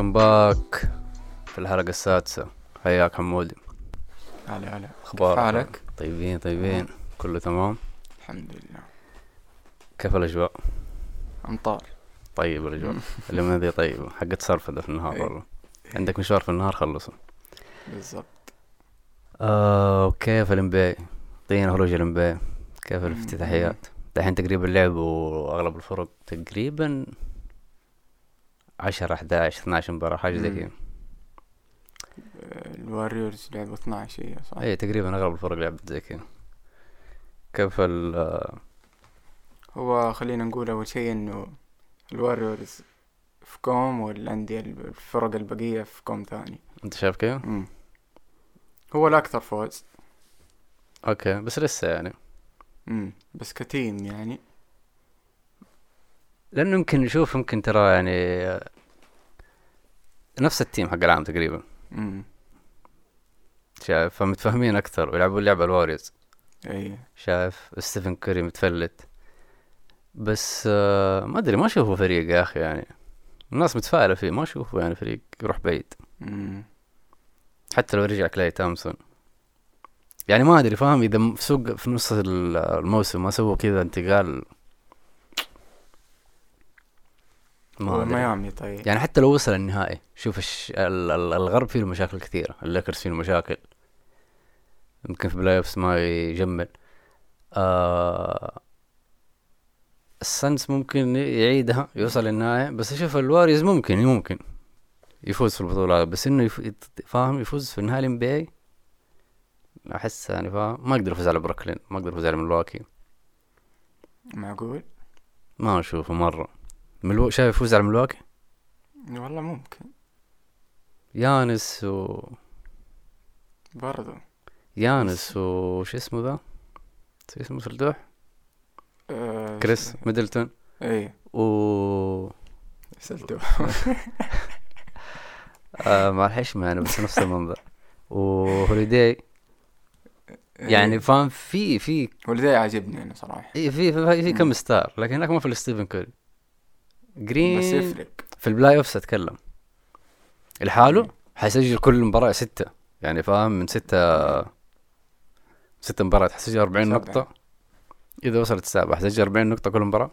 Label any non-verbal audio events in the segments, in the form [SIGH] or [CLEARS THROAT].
ويلكم باك في الحلقة السادسة. حياك حمودي هلا هلا أخبارك؟ كيف حالك؟ طيبين طيبين. كله تمام؟ الحمد لله. كيف الأجواء؟ أمطار. طيب الأجواء. اليوم ذي طيبة حقت صرف ده في النهار إيه. والله. عندك مشوار في النهار خلصه بالضبط. آه وكيف الانبي اعطينا خروج الانبي كيف الافتتاحيات؟ دحين تقريبا لعبوا أغلب الفرق تقريبا عشرة 11 12 مباراة حاجة زي. كذا ال Warriors لعبوا 12 هي صح؟ اي تقريبا أغلب الفرق لعبت زي كذا كيف ال هو خلينا نقول أول شيء إنه ال Warriors في كوم والأندية الفرق البقية في كوم ثاني أنت شايف كيف؟ هو الأكثر فوز أوكي بس لسه يعني مم. بس ك team يعني لأنه يمكن نشوف يمكن ترى يعني نفس ال team حق العام تقريبا. شايف؟ فمتفاهمين أكثر ويلعبوا اللعبة ال Warriors أي شايف؟ ستيفن كوري متفلت. بس آه ما أدري ما أشوفه فريق يا أخي يعني. الناس متفائلة فيه ما أشوفه يعني فريق يروح بعيد. مم. حتى لو رجع كلاي تومسون. يعني ما أدري فاهم؟ إذا في سوق في نص ال- الموسم ما سووا كذا انتقال ما ميامي طيب. يعني حتى لو وصل النهائي شوف الش... ال... ال- الغرب فيه مشاكل كثيرة الليكرز فيه مشاكل يمكن في playoffs ما يجمل. آه... ال Suns ممكن يعيدها يوصل النهائي بس أشوف ال Warriors ممكن ممكن يفوز في البطولة بس إنه يف... فاهم؟ يفوز في النهائي ال NBA أحس يعني فاهم ما أقدر أفوز على بروكلين ما أقدر أفوز على ملواكي معقول؟ ما أشوفه مرة. ملو... شايف يفوز على ملواكي؟ والله ممكن. يانس و برضو. يانس وش اسمه ذا؟ شو اسمه سلدوح؟ آه كريس ميدلتون. اي و سلتو [LAUGHS] آه مع الحشمة يعني بس نفس المنظر وهوليداي يعني فاهم في في ولدي عاجبني أنا صراحة. إيه في في, في كم. star لكن هناك ما في ستيفن كوري. بس جرين يفرق. في ال playoffs أتكلم. لحاله حيسجل كل مباراة ستة. يعني فاهم؟ من ستة ستة مباريات حيسجل 40 سبعة. نقطة. إذا وصلت السابعة حيسجل 40 نقطة كل مباراة.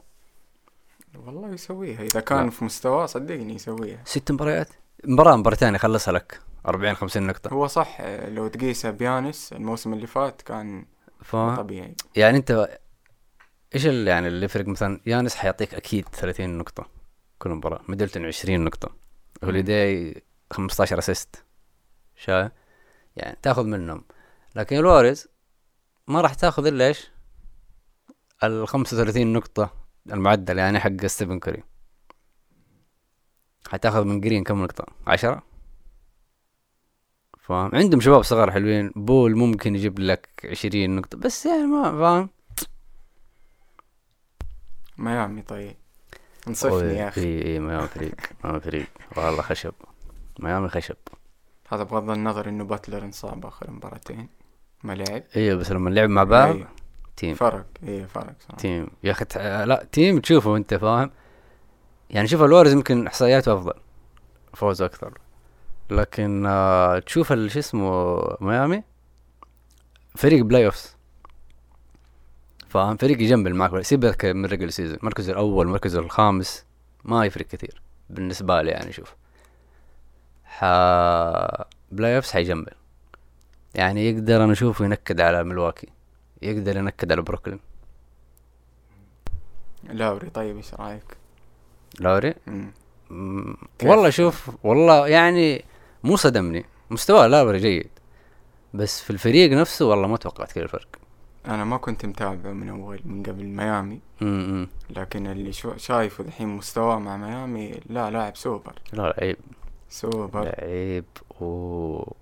والله يسويها. إذا كان لا. في مستواه صدقني يسويها. ست مباريات؟ مباراة مباراتين يخلصها لك. 40 50 نقطة. هو صح لو تقيسها بيانس الموسم اللي فات كان فاهم؟ طبيعي. يعني أنت إيش اللي يعني اللي يفرق مثلا؟ يانس حيعطيك أكيد 30 نقطة كل مباراة ميدلتون 20 نقطة. هوليداي 15 assist شايف يعني تاخذ منهم. لكن ال Warriors ما راح تاخذ إلا إيش؟ ال 35 نقطة المعدل يعني حق ستيفن كوري. حتاخذ من جرين كم نقطة؟ عشرة؟ فاهم؟ عندهم شباب صغار حلوين. بول ممكن يجيب لك عشرين نقطة بس يعني ما فاهم؟ ميامي طيب انصفني يا أخي. اي اي ميامي فريق ميامي فريق والله خشب ميامي خشب. هذا بغض النظر إنه باتلر انصاب آخر مباراتين. ما لعب. أيوه بس لما نلعب مع بعض أي، team. فرق. اي فرق صراحة. تيم. يا أخي لا team تشوفه أنت فاهم؟ يعني شوف ال Warriors يمكن إحصائياته أفضل فوز أكثر. لكن آه تشوف شو اسمه ميامي؟ فريق playoffs. فاهم فريق يجمل معك سيبك من regular season المركز الأول المركز الخامس ما يفرق كثير بالنسبة لي يعني شوف. ح playoffs حيجمل يعني يقدر أنا أشوفه ينكد على ملواكي يقدر ينكد على بروكلين. لاوري طيب إيش رأيك؟ كيف؟ والله شوف والله يعني مو صدمني مستواه لاوري جيد بس في الفريق نفسه والله ما توقعت كذا الفرق. أنا ما كنت متابعه من أول من قبل ميامي. امم لكن اللي شو شايفه دحين مستواه مع ميامي لا لاعب سوبر. لا لعيب. سوبر. لعيب. و...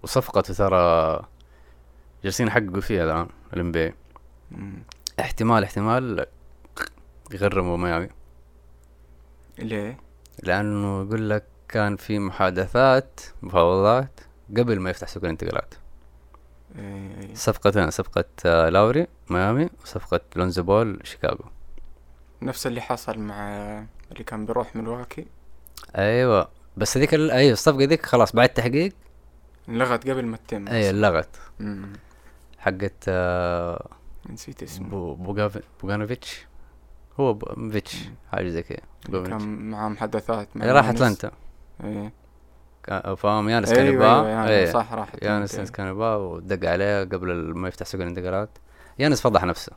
وصفقته ترى جالسين يحققوا فيها الآن ال NBA مم. احتمال احتمال يغرموا ميامي. ليه؟ لأنه يقول لك كان في محادثات مفاوضات قبل ما يفتح سوق الانتقالات. صفقتين صفقة آه، لاوري ميامي وصفقة لونزو بول شيكاغو. نفس اللي حصل مع اللي كان بيروح ملواكي أيوه. بس هذيك ال- أيوه الصفقة ذيك خلاص بعد تحقيق. انلغت قبل ما تتم. اي لغت. مم. حقت آه نسيت اسمه. بو بوغاف- بوغانوفيتش. هو بو- فيتش حاجة زي كذا. كان مع محادثات مع إيه، راح. أتلانتا. إيه. فاهم؟ يانس أيوه كان أيوه يبغاه يعني إيه. صح راح يانس أتلانتا. كان يبغاه ودق عليه قبل ما يفتح سوق الانتقالات. يانس فضح نفسه.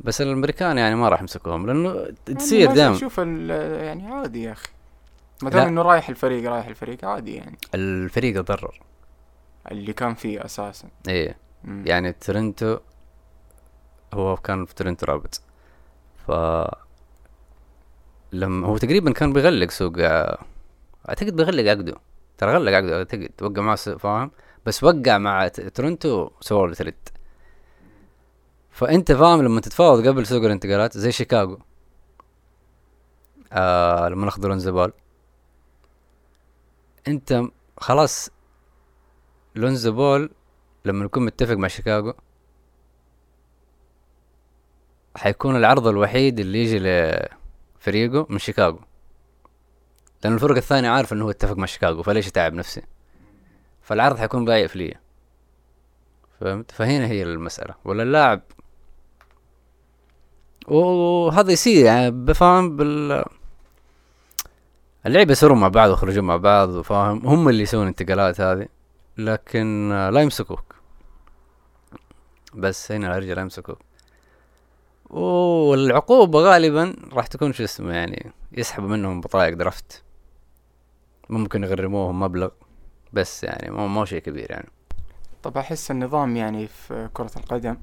بس الأمريكان يعني ما راح يمسكوهم لأنه يعني تصير ما دائما أشوف ال- يعني عادي يا أخي. ما. دام إنه رايح الفريق رايح الفريق عادي يعني. الفريق تضرر اللي كان فيه أساسا. إيه. مم. يعني تورنتو هو كان في تورنتو رابط. ف لما هو تقريبا كان بيغلق سوق أعتقد بيغلق عقده ترى غلق عقده أعتقد. وقع معه س- فاهم؟ بس وقع مع تورنتو سووا له trade فأنت فاهم لما تتفاوض قبل سوق الانتقالات زي شيكاغو. آه لما لونزو بول. أنت خلاص. لونزو بول لما يكون متفق مع شيكاغو حيكون العرض الوحيد اللي يجي لفريقه من شيكاغو. لأن الفرق الثانية عارف إنه هو اتفق مع شيكاغو فليش يتعب نفسي؟ فالعرض حيكون ضعيف لي فهمت؟ فهنا هي المسألة. ولا اللاعب؟ وهذا يصير يعني بفهم بال اللعيبة يصيروا مع بعض ويخرجون مع بعض وفاهم؟ هم اللي يسوون الانتقالات هذه. لكن آه، لا يمسكوك. بس هنا الرجال لا يمسكوك. والعقوبة غالبا راح تكون شو اسمه يعني يسحبوا منهم بطايق درفت. ممكن يغرموهم مبلغ بس يعني مو مو شيء كبير يعني. طب أحس النظام يعني في كرة القدم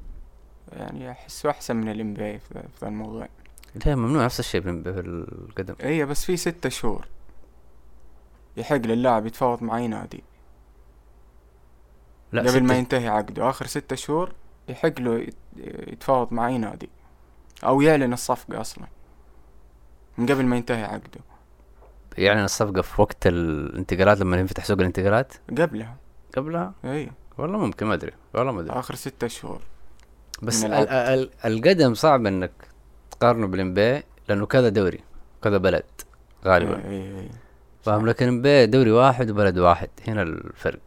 يعني أحسه أحسن من الام بي في في ذا الموضوع. ليه ممنوع نفس الشيء بال- بالقدم. إيه بس في ستة شهور يحق للاعب يتفاوض مع أي نادي. لا قبل ما ينتهي عقده. آخر ستة شهور يحق له يت- يتفاوض مع أي نادي. أو يعلن الصفقة أصلا من قبل ما ينتهي عقده. يعني الصفقة في وقت الانتقالات لما ينفتح سوق الانتقالات؟ قبلها. قبلها؟ إي. والله ممكن ما أدري والله ما أدري. آخر ستة شهور بس ال- ال- القدم صعب إنك تقارنه بالانبي لأنه كذا دوري كذا بلد غالبا. إي إي فاهم؟ لكن امبي دوري واحد وبلد واحد هنا الفرق.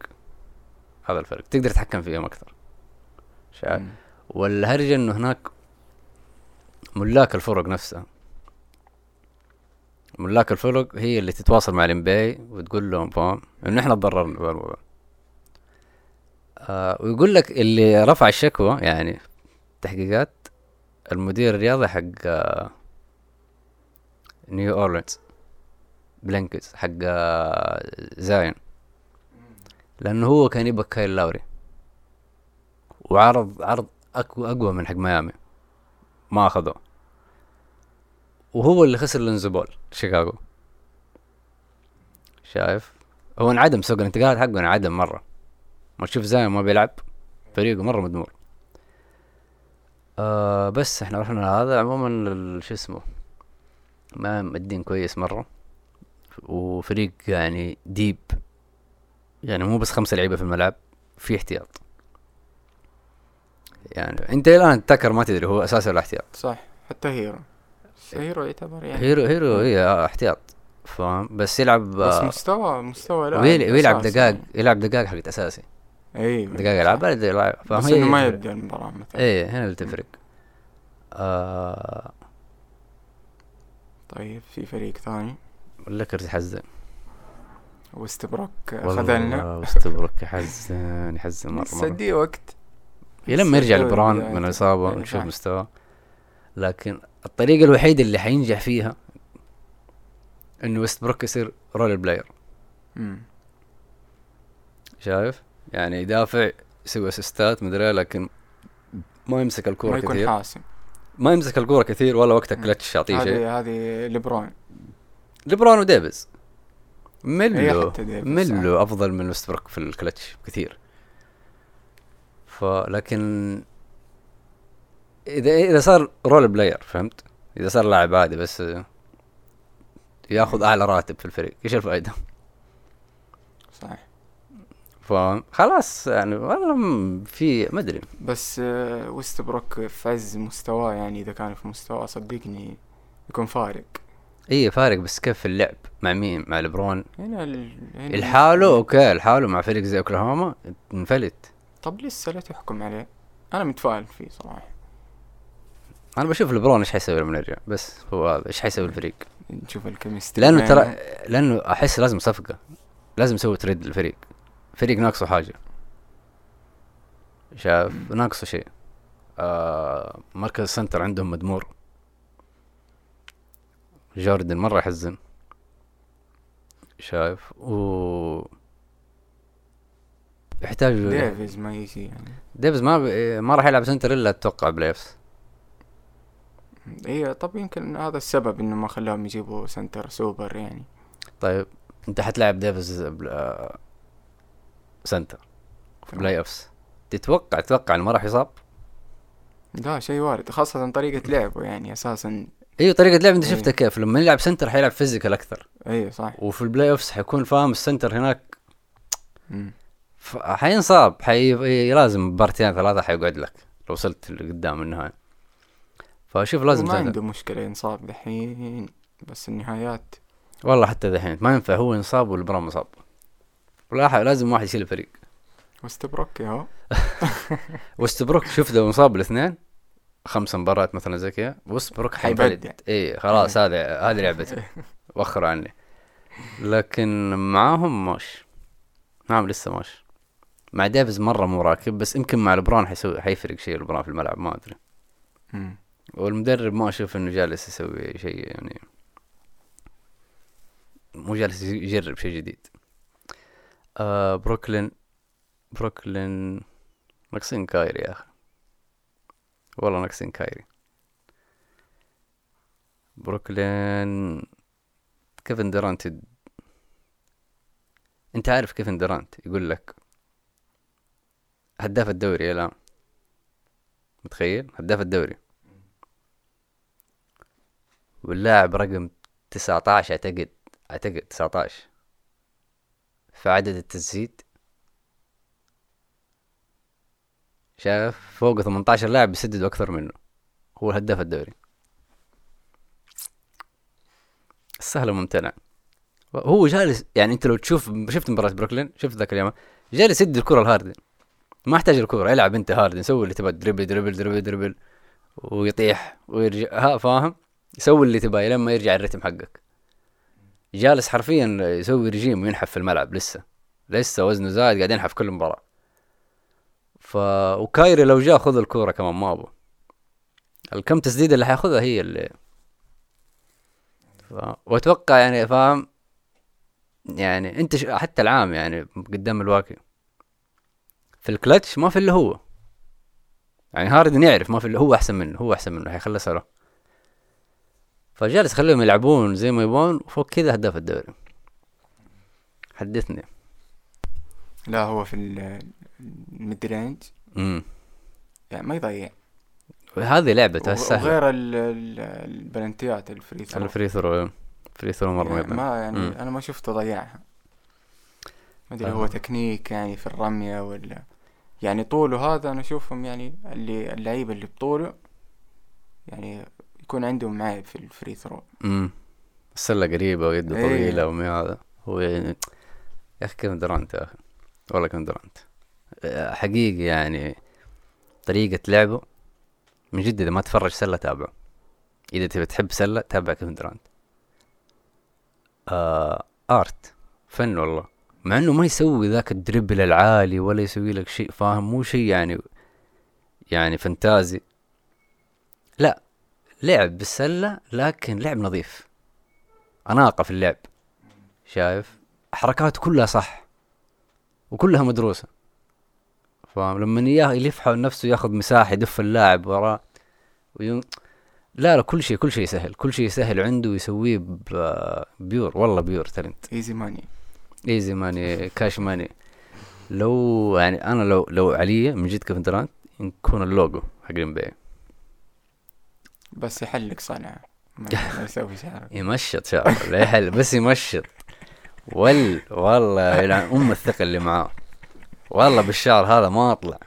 هذا الفرق. تقدر تتحكم فيهم أكثر. شايف مم. والهرجة إنه هناك ملاك الفرق نفسها ملاك الفرق هي اللي تتواصل مع ال NBA وتقول لهم فاهم؟ انه إحنا تضررنا بالموضوع آه ويقول لك اللي رفع الشكوى يعني تحقيقات المدير الرياضي حق آه نيو أورلينز بليكنز حق آه زاين. لأنه هو كان يبغى كايل لاوري. وعرض عرض أقوى أقوى من حق ميامي. ما أخذوه. وهو اللي خسر لونزو بول شيكاغو. شايف؟ هو انعدم سوق الانتقالات حقه انعدم مرة. ما تشوف زاين ما بيلعب فريقه مرة مدمور. آه بس إحنا رحنا هذا عموما شو اسمه؟ ما مدين كويس مرة. وفريق يعني deep يعني مو بس خمسة لعيبة في الملعب في احتياط. يعني انت الآن تكر ما تدري هو أساسي ولا احتياط. صح حتى هيرو. هيرو يعتبر يعني. هيرو هيرو هي احتياط. فاهم؟ بس يلعب بس مستوى مستوى لا ويل- ويلعب دقائق. يلعب دقائق حقت أساسي. أيوه دقائق يلعب فاهم؟ بس إنه ما يبدأ المباراة مثلا. إيه هنا اللي تفرق. آه طيب في فريق ثاني. الليكرز يحزن. ويستبروك والله خذلنا ويستبروك يحزن يحزن مرة بس مره وقت. لما يرجع لبران. من الإصابة إيه، ونشوف. مستواه. لكن الطريقة الوحيدة اللي حينجح فيها إنه ويستبروك يصير role player. شايف؟ يعني يدافع يسوي assist ات مدري إيه، لكن ما يمسك ما الكورة يكون كثير. حاسم. ما يمسك الكورة كثير ولا وقت الكلتش يعطيه شيء. هذه هذه ليبرون. ليبرون وديفيز. ديفيس، ملو أفضل من ويستبروك في الكلتش كثير فلكن اذا إذا صار role player فهمت؟ إذا صار لاعب عادي بس ياخذ أعلى راتب في الفريق إيش الفائده صح فاهم خلاص يعني والله في ما أدري. بس آه، ويستبروك في عز مستواه يعني إذا كان في مستواه صدقني يكون فارق. إي فارق بس كيف في اللعب مع مين؟ مع لبرون هنا ال... هنا الحاله okay الحاله مع فريق زي أوكلاهوما انفلت. طب لسه لا تحكم عليه. أنا متفائل فيه صراحة. أنا بشوف لبرون إيش حيسوي لما يرجع بس هو هذا إيش حيسوي الفريق؟ نشوف ال chemistry. لأنه ترى لأنه أحس لازم صفقة لازم يسوي trade للفريق. فريق ناقصه حاجة. شايف؟ ناقصه شيء. آه مركز ال center عندهم مدمور. جوردن مرة يحزن. شايف؟ و يحتاج ديفيز ما يجي يعني. ديفيز ما ب... ما راح يلعب center إلا أتوقع playoffs. إيه طب يمكن هذا السبب إنه ما خلاهم يجيبوا center super يعني. طيب أنت حتلعب ديفيز بلا... center في playoffs تتوقع تتوقع إنه ما راح يصاب؟ لا شيء وارد خاصة طريقة لعبه يعني أساسا. أيوه طريقة لعب أنت إيه. شفتها كيف؟ لما يلعب center حيلعب physical أكثر. إيه صح. وفي ال playoffs حيكون فاهم ال center هناك. مم. ف- حينصاب حي... لازم مبارتين ثلاثة حيقعد لك لو وصلت لقدام النهاية فشوف لازم ما. عنده مشكلة ينصاب دحين بس النهايات. والله حتى دحين ما ينفع هو ينصاب ولبران مصاب. ولا لازم واحد يشيل الفريق. ويستبروك اهو [LAUGHS] ويستبروك شوف لو انصاب الاثنين خمس مباريات مثلا زي كذا ويستبروك حيبدع. حيبدع. اي خلاص هذا هذه لعبته [LAUGHS] وخروا عني. لكن معاهم ماش معاهم لسه ماش مع ديفيز مرة مو راكب بس يمكن مع لبران حيسوي حيفرق شيء لبران في الملعب ما أدري. والمدرب ما أشوف إنه جالس يسوي شيء يعني مو جالس يجرب شيء جديد. آه بروكلين بروكلين ناقصين كايري يا أخي. والله ناقصين كايري. بروكلين كيفن دورانت. أنت عارف كيفن دورانت يقول لك هداف الدوري الآن. متخيل؟ هداف الدوري. واللاعب رقم 19 أعتقد أعتقد 19 في عدد التسديد شايف فوق 18 لاعب بيسددوا أكثر منه. هو الهداف الدوري. السهل ممتنع هو جالس يعني أنت لو تشوف شفت مباراة بروكلين؟ شفت ذاك اليوم؟ جالس يدي الكرة لهاردن. ما احتاج الكرة العب أنت هاردن سوي اللي تبغى دربل دربل دربل دربل ويطيح ويرجع ها فاهم؟ يسوي اللي تبغاه لما يرجع الرتم حقك. جالس حرفيا يسوي رجيم وينحف في الملعب لسه. لسه وزنه زايد قاعد ينحف كل مباراة. ف وكايري لو جاء خذ الكورة كمان ما أبغى. الكم تسديدة اللي حياخذها هي اللي. ف... وأتوقع يعني فاهم؟ يعني أنت ش... حتى العام يعني قدام الواقع. في الكلتش ما في إلا هو. يعني هاردن يعرف ما في إلا هو أحسن منه هو أحسن منه حيخلصها له. فجالس خليهم يلعبون زي ما يبون وفوق كذا هداف الدوري. حدثني. لا هو في ال- ال mid range امم يعني ما يضيع هذه لعبته السهلة وغير ال- ال- البلنتيات ال free throw. ال free throw free throw مرة يعني. ما يعني مم. أنا ما شفته ضيعها ما أدري آه. هو تكنيك يعني في الرمية ولا. يعني طوله هذا أنا أشوفهم يعني اللي اللعيبة اللي بطوله يعني يكون عندهم معي في ال free throw امم السلة قريبة ويده إيه. طويلة ومي هذا. هو يعني يا أخي كيفن درانت يا أخي؟ والله كيفن درانت آه، حقيقي يعني طريقة لعبه من جد إذا ما تفرج سلة تابعه. إذا تبي تحب سلة تابع كيفن درانت آه آرت. فن والله. مع إنه ما يسوي ذاك الدربل العالي ولا يسوي لك شيء فاهم؟ مو شيء يعني يعني فانتازي. لعب بالسلة لكن لعب نظيف. أناقة في اللعب. شايف؟ حركاته كلها صح. وكلها مدروسة. فاهم لما يلف حول نفسه ياخذ مساحة يدف اللاعب وراه وين... لا لا كل شيء كل شيء سهل. كل شيء سهل عنده ويسويه pure. والله pure talent. easy money easy money cash money لو يعني أنا لو لو علي من جد كيفن درانت يكون اللوجو حق الام بس يحلق صنعة [LAUGHS] ما يسوي شعر. يمشط شعره. لا يحل بس يمشط. وال والله يلعن أم الثقة اللي معاه. والله بالشعر هذا ما أطلع.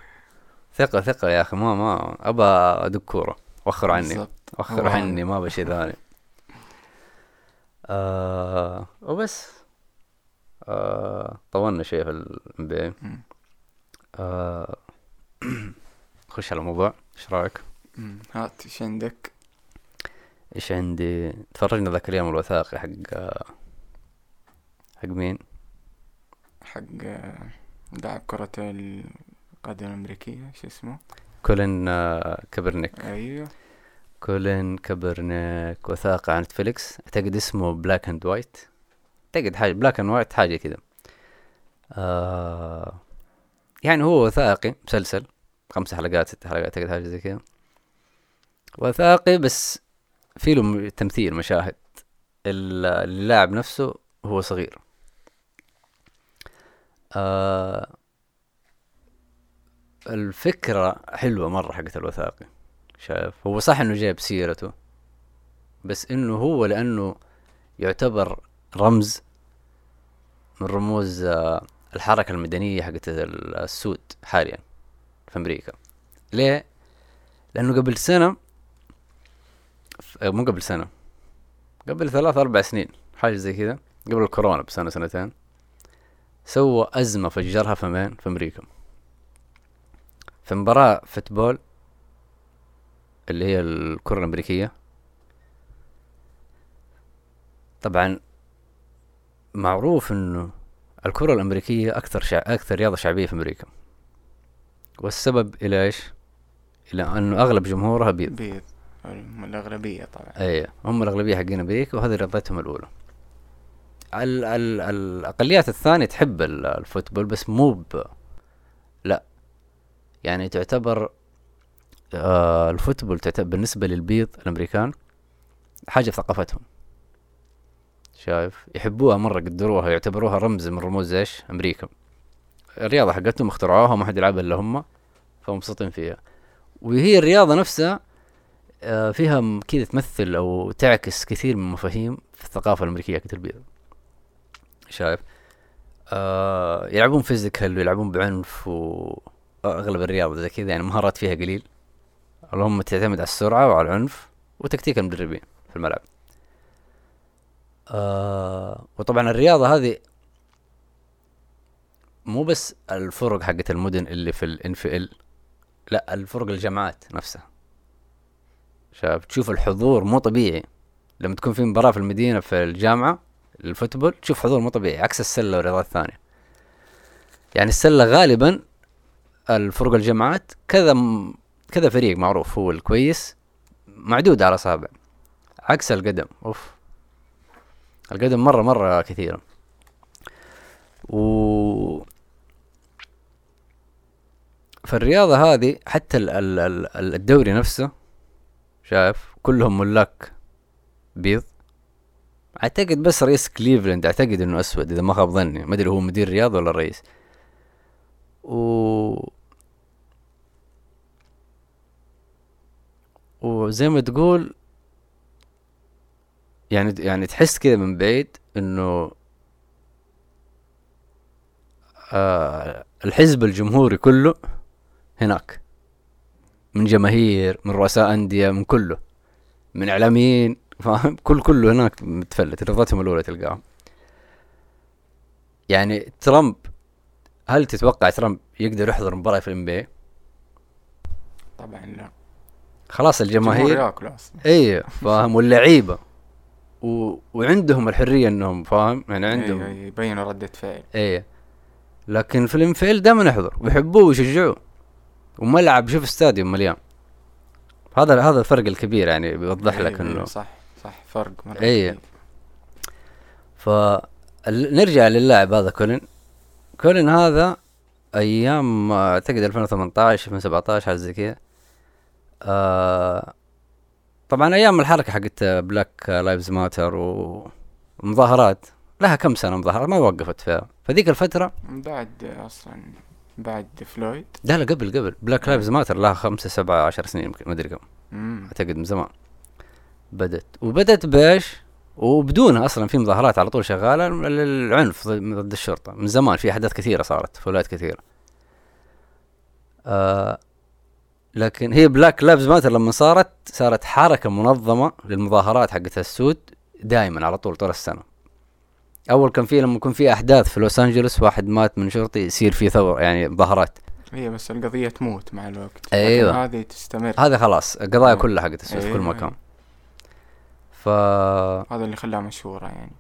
ثقة ثقة يا أخي ما ما ابى ادق كورة وخر عني. وخر عني ما ابى شيء ثاني. آه وبس. آه طولنا شوي في الام بي. آه [CLEARS THROAT] خش على الموضوع. إيش رأيك؟ هات إيش عندك؟ إيش عندي؟ تفرجنا ذاك اليوم الوثائقي حق حق مين؟ حق آه، لاعب كرة القدم الأمريكية شو اسمه؟ كولين آه كابرنيك أيوه. كولين كابرنيك وثائقي عن نتفليكس أعتقد اسمه black and white أعتقد حاجة black and white حاجة كذا. آه يعني هو وثائقي مسلسل. خمس حلقات ست حلقات أعتقد حاجة زي كذا. وثائقي بس في له تمثيل مشاهد. ال- اللاعب نفسه هو صغير. آه الفكرة حلوة مرة حقت الوثائقي. شايف؟ هو صح إنه جايب سيرته بس إنه هو لأنه يعتبر رمز من رموز آه، الحركة المدنية حقت ال- السود حاليا في أمريكا. ليه؟ لأنه قبل سنة مو قبل سنة. قبل ثلاث أربع سنين حاجة زي كذا. قبل الكورونا بسنة سنتين. سوى أزمة فجرها في مين؟ في أمريكا. في مباراة فوتبول اللي هي الكرة الأمريكية. طبعا معروف إنه الكرة الأمريكية أكثر شع... أكثر رياضة شعبية في أمريكا. والسبب إلى إيش؟ إلى أنه أغلب جمهورها بيض. بيض. هم الأغلبية طبعا. أي هم الأغلبية حقين أمريكا وهذه رياضتهم الأولى. ال ال الأقليات الثانية تحب ال- الفوتبول بس مو ب لا. يعني تعتبر آه الفوتبول تعتبر بالنسبة للبيض الأمريكان حاجة في ثقافتهم. شايف؟ يحبوها مرة يقدروها يعتبروها رمز من رموز إيش؟ أمريكا. الرياضة حقتهم اخترعوها وما حد يلعبها إلا هم فمبسوطين فيها. وهي الرياضة نفسها فيها م- كذا تمثل أو تعكس كثير من مفاهيم في الثقافة الأمريكية حقت البيض شايف؟ آه يلعبون فيزيكال ويلعبون بعنف واغلب الرياضة زي كذا يعني مهارات فيها قليل. اللهم تعتمد على السرعة وعلى العنف وتكتيك المدربين في الملعب. آه وطبعا الرياضة هذه مو بس الفرق حقت المدن اللي في ال لا الفرق الجامعات نفسها. شايف؟ تشوف الحضور مو طبيعي. لما تكون في مباراة في المدينة في الجامعة الفوتبول تشوف حضور مو طبيعي عكس السلة والرياضات الثانية يعني السلة غالبا الفرق الجامعات كذا م... كذا فريق معروف هو الكويس معدود على أصابع. عكس القدم أوف. القدم مرة مرة كثيرة. و فالرياضة هذه حتى ال- الدوري نفسه شايف؟ كلهم ملاك بيض. أعتقد بس رئيس كليفلاند أعتقد إنه أسود إذا ما خاب ظني. ما أدري هو مدير رياضه ولا الرئيس و وزي ما تقول يعني يعني تحس كذا من بعيد إنه آه الحزب الجمهوري كله هناك. من جماهير من رؤساء أندية من كله. من إعلاميين فاهم؟ كل كله هناك متفلت. رياضتهم الأولى تلقاهم. يعني ترامب هل تتوقع ترامب يقدر يحضر مباراة في ال NBA طبعا لا. خلاص الجماهير. اي فاهم؟ واللعيبة. و... وعندهم الحرية إنهم فاهم؟ يعني عندهم. أيوة، يبينوا ردة فعل. إيه. لكن في ال NFL دائما يحضر. ويحبوه ويشجعوه. وملعب شوف stadium مليان. هذا هذا الفرق الكبير يعني بيوضح لك أيوة، إنه. أيوة، صح صح فرق مرة أيوة. كبير. ف ال- نرجع للاعب هذا كولين. كولين هذا أيام أعتقد 2018 2017 حاجة زي كذا. آه طبعا أيام الحركة حقت Black Lives Matter ومظاهرات لها كم سنة مظاهرات ما وقفت فيها. فذيك الفترة بعد أصلا بعد فلويد. لا لا قبل قبل. Black Lives Matter لها خمسة سبعة عشر سنين يمكن ما أدري كم. أعتقد من زمان. بدت وبدت بإيش؟ وبدونها أصلا في مظاهرات على طول شغالة للعنف ضد ضد الشرطة. من زمان في أحداث كثيرة صارت في ولايات كثيرة. آه لكن هي Black Lives Matter لما صارت صارت حركة منظمة للمظاهرات حقت السود دائما على طول طول السنة. أول كان في لما يكون في أحداث في لوس أنجلوس واحد مات من شرطي يصير في ثور يعني مظاهرات هي بس القضية تموت مع الوقت. أيوة. لكن هذه تستمر. هذا خلاص القضايا أيوة. كلها حقت تصير في كل أيوة، مكان. ف هذا اللي خلاها مشهورة يعني.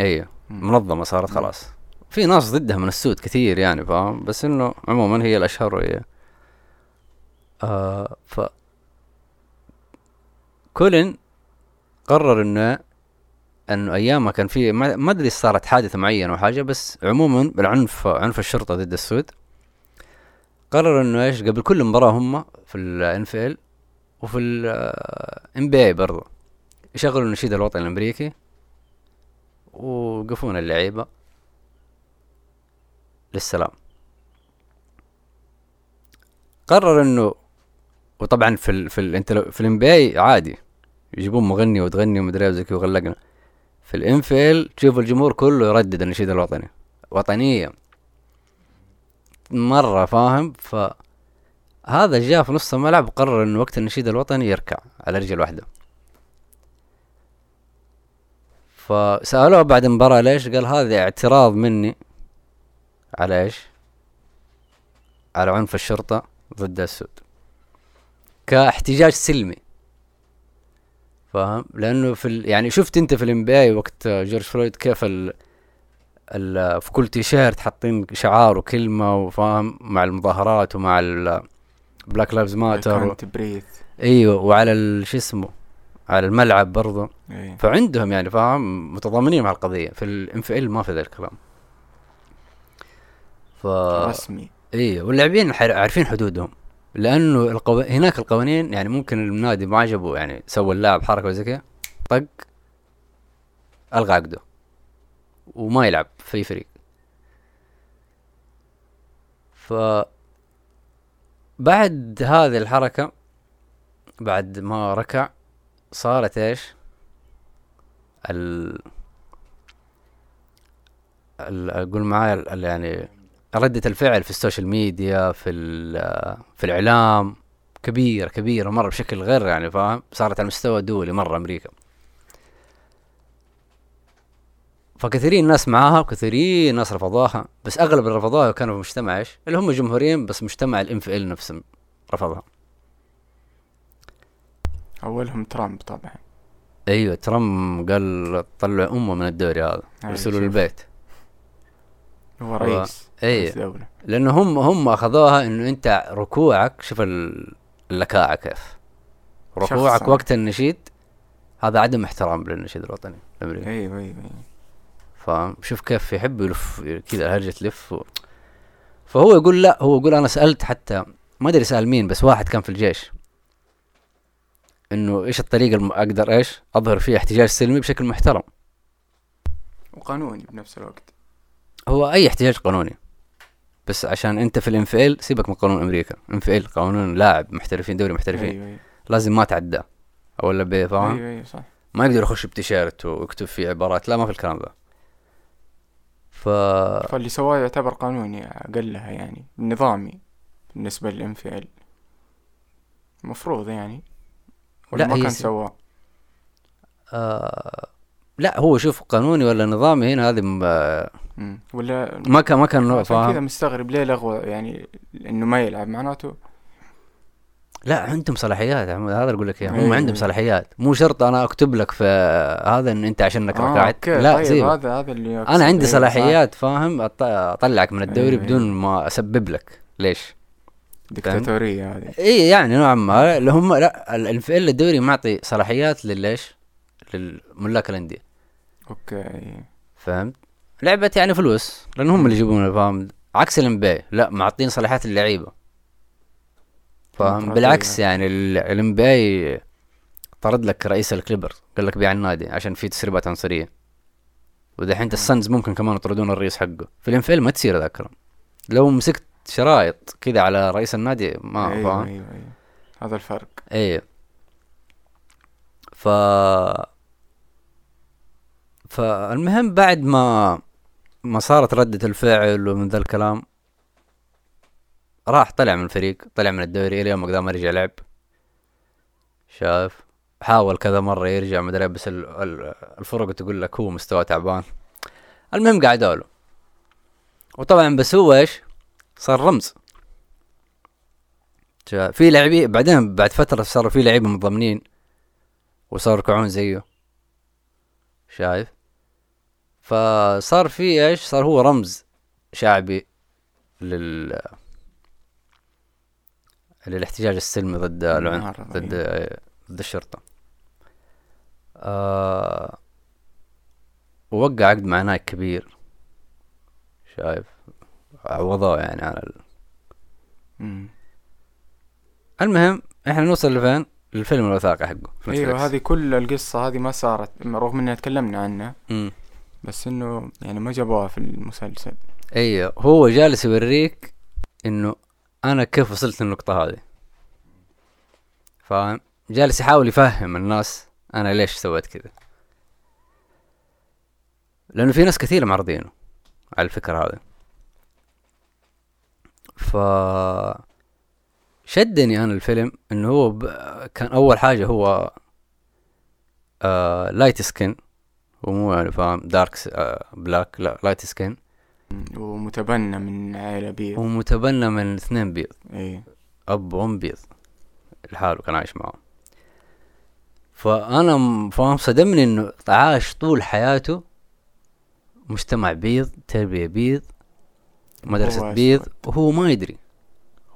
أيوه. منظمة صارت. خلاص. في ناس ضدها من السود كثير يعني فاهم؟ بس إنه عموما هي الأشهر وهي آه ف كولين قرر إنه أنه أيام ما كان في ما أدري صارت حادثة معينة أو حاجة بس عموما بالعنف عنف الشرطة ضد السود قرر إنه إيش قبل كل مباراة هم في الان في ال وفي الام بي اي برضه يشغلوا النشيد الوطني الأمريكي ويوقفون اللعيبة. للسلام. قرر إنه وطبعا في ال في ال انت لو- في الام بي اي عادي يجيبون مغني وتغني ومدري زي كذا وغلقنا. في الام في ال تشوف الجمهور كله يردد النشيد الوطني. وطنية. مرة فاهم؟ ف هذا جاء في نص الملعب وقرر انه وقت النشيد الوطني يركع على رجل واحدة. فسألوه بعد المباراة ليش؟ قال هذا اعتراض مني. على إيش؟ على عنف الشرطة ضد السود. كاحتجاج سلمي. فاهم؟ لأنه في ال... يعني شفت أنت في ال NBA وقت جورج فلويد كيف ال... ال... في كل تيشيرت حاطين شعار وكلمة وفاهم؟ مع المظاهرات ومع ال Black Lives Matter إيوه وعلى ال- شو اسمه؟ على الملعب برضه إيه. فعندهم يعني فاهم؟ متضامنين مع القضية. في ال NFL ما في ذا الكلام. ف رسمي. إيه واللاعبين عارفين حدودهم. لأنه القو... هناك القوانين يعني ممكن النادي ما عجبه يعني سوى اللاعب حركة زي كذا طق ألغى عقده وما يلعب في فريق. ف بعد هذه الحركة بعد ما ركع صارت إيش؟ ال ال- أقول معايا يعني ردة الفعل في ال social media في في الإعلام كبيرة كبيرة مرة بشكل غير يعني فاهم؟ صارت على المستوى الدولي مرة أمريكا. فكثيرين ناس معاها وكثيرين ناس رفضوها بس أغلب اللي رفضوها كانوا في مجتمع إيش؟ اللي هم جمهوريين بس مجتمع ال NFL نفسهم رفضها. أولهم ترامب طبعا. أيوه ترامب قال طلع أمه من الدوري هذا أيوة، ارسلوا شوف. البيت. هو رئيس. رئيس دولة. لأنه هم هم أخذوها إنه أنت ركوعك شوف ال- اللكاعه كيف. ركوعك شخصاً. وقت النشيد هذا عدم احترام للنشيد الوطني الأمريكي. أيوه أيوه أيوه. فاهم شوف كيف يحب يلف كذا الهرجه تلف. و... فهو يقول لا هو يقول أنا سألت حتى ما أدري سأل مين بس واحد كان في الجيش. إنه إيش الطريقة الم... أقدر إيش أظهر فيها احتجاج سلمي بشكل محترم. وقانوني بنفس الوقت. هو أي احتجاج قانوني. بس عشان أنت في ال NFL سيبك من قانون أمريكا. NFL قانون لاعب محترفين دوري محترفين. أيوه أيوه. لازم ما تعداه ولا بي فاهم أيوه أيوه صح. ما يقدر يخش بتيشيرت ويكتب فيه عبارات. لا ما في الكلام ذا ف فاللي سواه يعتبر قانوني أقلها يعني. نظامي بالنسبة للام في ال المفروض يعني. ولا لا، ما كان سواه؟ آه لا هو شوف قانوني ولا نظامي هنا هذه. ولا ما كان ما كان عشان كذا فاهم مستغرب ليه لغوا يعني إنه ما يلعب معناته لا عندهم صلاحيات هذا اللي أقول لك إياه هم أيوة، عندهم. صلاحيات مو شرط أنا أكتب لك في هذا إن أنت عشانك آه ركعت لا طيب. هذا هذا اللي. أنا عندي أيوة، صلاحيات فاهم أطلعك من الدوري أيوة، بدون أيوة. ما أسبب لك ليش صح. ديكتاتورية هذه اي يعني نوعا ما اللي هم لا ال- ال NFL الدوري معطي صلاحيات لليش للملاك الانديه أوكي. فهمت؟ لعبة يعني فلوس لأن هم اللي يجيبون فاهم عكس ال NBA لا معطين صلاحيات اللعيبة. فاهم. بالعكس يعني ال NBA طرد لك رئيس الكليبرز قال لك بيع النادي عشان في تسريبات عنصرية. ودحين السنز ممكن كمان يطردون الرئيس حقه. في ال NFL ما تصير ذا الكلام لو مسكت شرايط كذا على رئيس النادي ما أيوه فاهم؟ أيوه أيوه. هذا الفرق. إيه. ف فالمهم بعد ما ما صارت ردة الفعل ومن ذا الكلام راح طلع من الفريق طلع من الدوري إلى يومك ذا ما رجع لعب. شايف؟ حاول كذا مرة يرجع مدري بس ال- ال- الفرق تقول لك هو مستوى تعبان. المهم قعدوا له. وطبعا بس هو إيش؟ صار رمز. في لاعبين بعدين بعد فترة صاروا في لعيبة منضمنين وصاروا يركعون زيه. شايف؟ فصار في إيش؟ صار هو رمز شعبي لل للاحتجاج السلمي ضد العنف ضد ضد الشرطة. آه ووقع عقد مع نايك كبير. شايف؟ عوضوه يعني على ال... مم. المهم إحنا نوصل لفين؟ للفيلم الوثائقي حقه إيوه. هذه كل القصة هذه ما صارت رغم إننا تكلمنا عنها. مم. بس إنه يعني ما جابوها في المسلسل. أيوه هو جالس يوريك إنه أنا كيف وصلت للنقطة هذه. فاهم؟ جالس يحاول يفهم الناس أنا ليش سويت كذا. لأنه في ناس كثير معرضينه على الفكرة هذه. ف شدني أنا الفيلم إنه هو ب... كان أول حاجة هو آه light skin ومو يعني فاهم dark black لا light skin. ومتبنى من عائلة بيض. ومتبنى من اثنين بيض. إيه. أب وأم بيض. لحاله كان عايش معهم فأنا فاهم صدمني إنه عاش طول حياته مجتمع بيض تربية بيض مدرسة بيض. وهو ما يدري.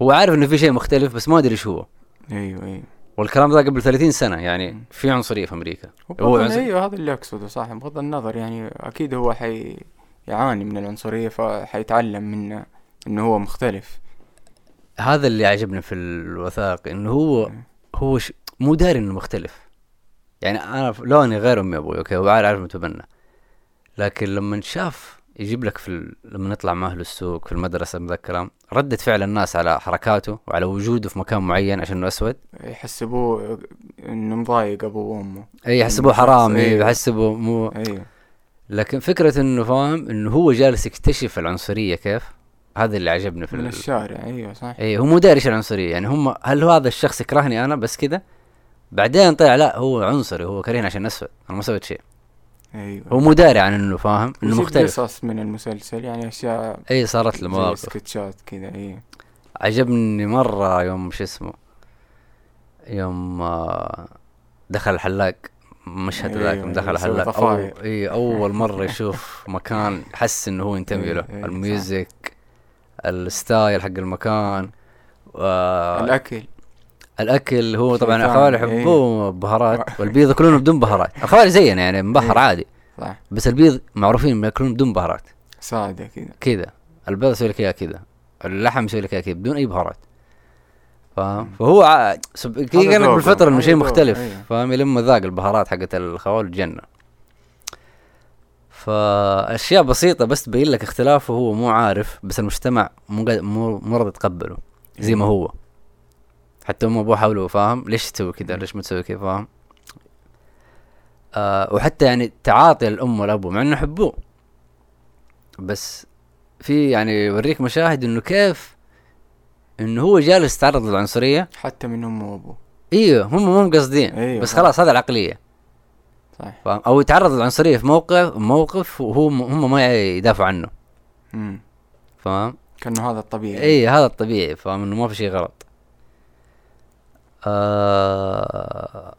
هو عارف إنه في شيء مختلف بس ما ادري إيش هو. أيوه أيوه. والكلام ده قبل 30 سنة يعني في عنصرية في أمريكا. هو عنصر- أيوه هذا اللي أقصده صح بغض النظر يعني أكيد هو حي يعاني من العنصرية فحيتعلم منه إنه هو مختلف. هذا اللي عجبني في الوثائق إنه هو هو ش... مو داري إنه مختلف. يعني أنا لوني غير امي أبوي أوكي هو عارف عارف متبنى لكن لما شاف يجيب لك في ال... لما نطلع معه للسوق في المدرسة الكلام ردة فعل الناس على حركاته وعلى وجوده في مكان معين عشان إنه أسود. يحسبوه إنه مضايق ابوه وأمه. إي يحسبوه حرامي أيوه. يحسبوه مو أيوه لكن فكرة إنه فاهم؟ إنه هو جالس يكتشف العنصرية كيف؟ هذا اللي عجبني في من ال... الشارع أيوه صح إي هو مو داري إيش العنصريه يعني هم هل هو هذا الشخص يكرهني أنا بس كذا بعدين طلع لا هو عنصري هو كرهني عشان أسود أنا ما سويت شيء. أيوه. هو مو داري عن إنه فاهم؟ إنه مختلف. قصص من المسلسل يعني أشياء اي صارت له مواقف. سكتشات كذا إيه. عجبني مرة يوم شو اسمه يوم آه، دخل الحلاق مشهد أيوة، ذاك يوم دخل الحلاق. أو. اي أول مرة [LAUGHS] يشوف مكان حس إنه هو ينتمي له. أيوة، أيوة، صح. ال music ال style حق المكان الأكل. الأكل هو طبعا الخوالي إيه. يحبوه بهارات [LAUGHS] والبيض يأكلونه بدون بهارات. الخوالي زينا يعني مبهر إيه. عادي. صح. بس البيض معروفين يأكلون بدون بهارات. سادة كذا. كذا. البيض يسوي لك إياه كذا. اللحم يسوي لك إياه كذا بدون أي بهارات. فاهم؟ فهو ع... سب... كذا كانك ذوقه. بالفطره إنه شيء مختلف. أيوه. فاهم؟ لما ذاق البهارات حقت الخوال جنة فأشياء بسيطة بس تبين لك اختلافه هو مو عارف بس المجتمع مو مو مو راضي يتقبله. زي ما هو. حتى هم أبوه حاولوا فاهم؟ ليش تسوي كذا؟ ليش ما تسوي كذا؟ فاهم؟ آه وحتى يعني تعاطي الأم والأبو مع إنه يحبوه. بس في يعني يوريك مشاهد إنه كيف إنه هو جالس يتعرض للعنصرية. حتى من أمه وأبوه. إيوه هم مو قاصدين أيوه، بس. خلاص هذا العقلية. صح فاهم؟ أو يتعرض للعنصرية في موقف موقف وهو هم ما يدافعوا عنه. امم فاهم؟ كأنه هذا الطبيعي. اي هذا الطبيعي فاهم؟ إنه ما في شيء غلط. آه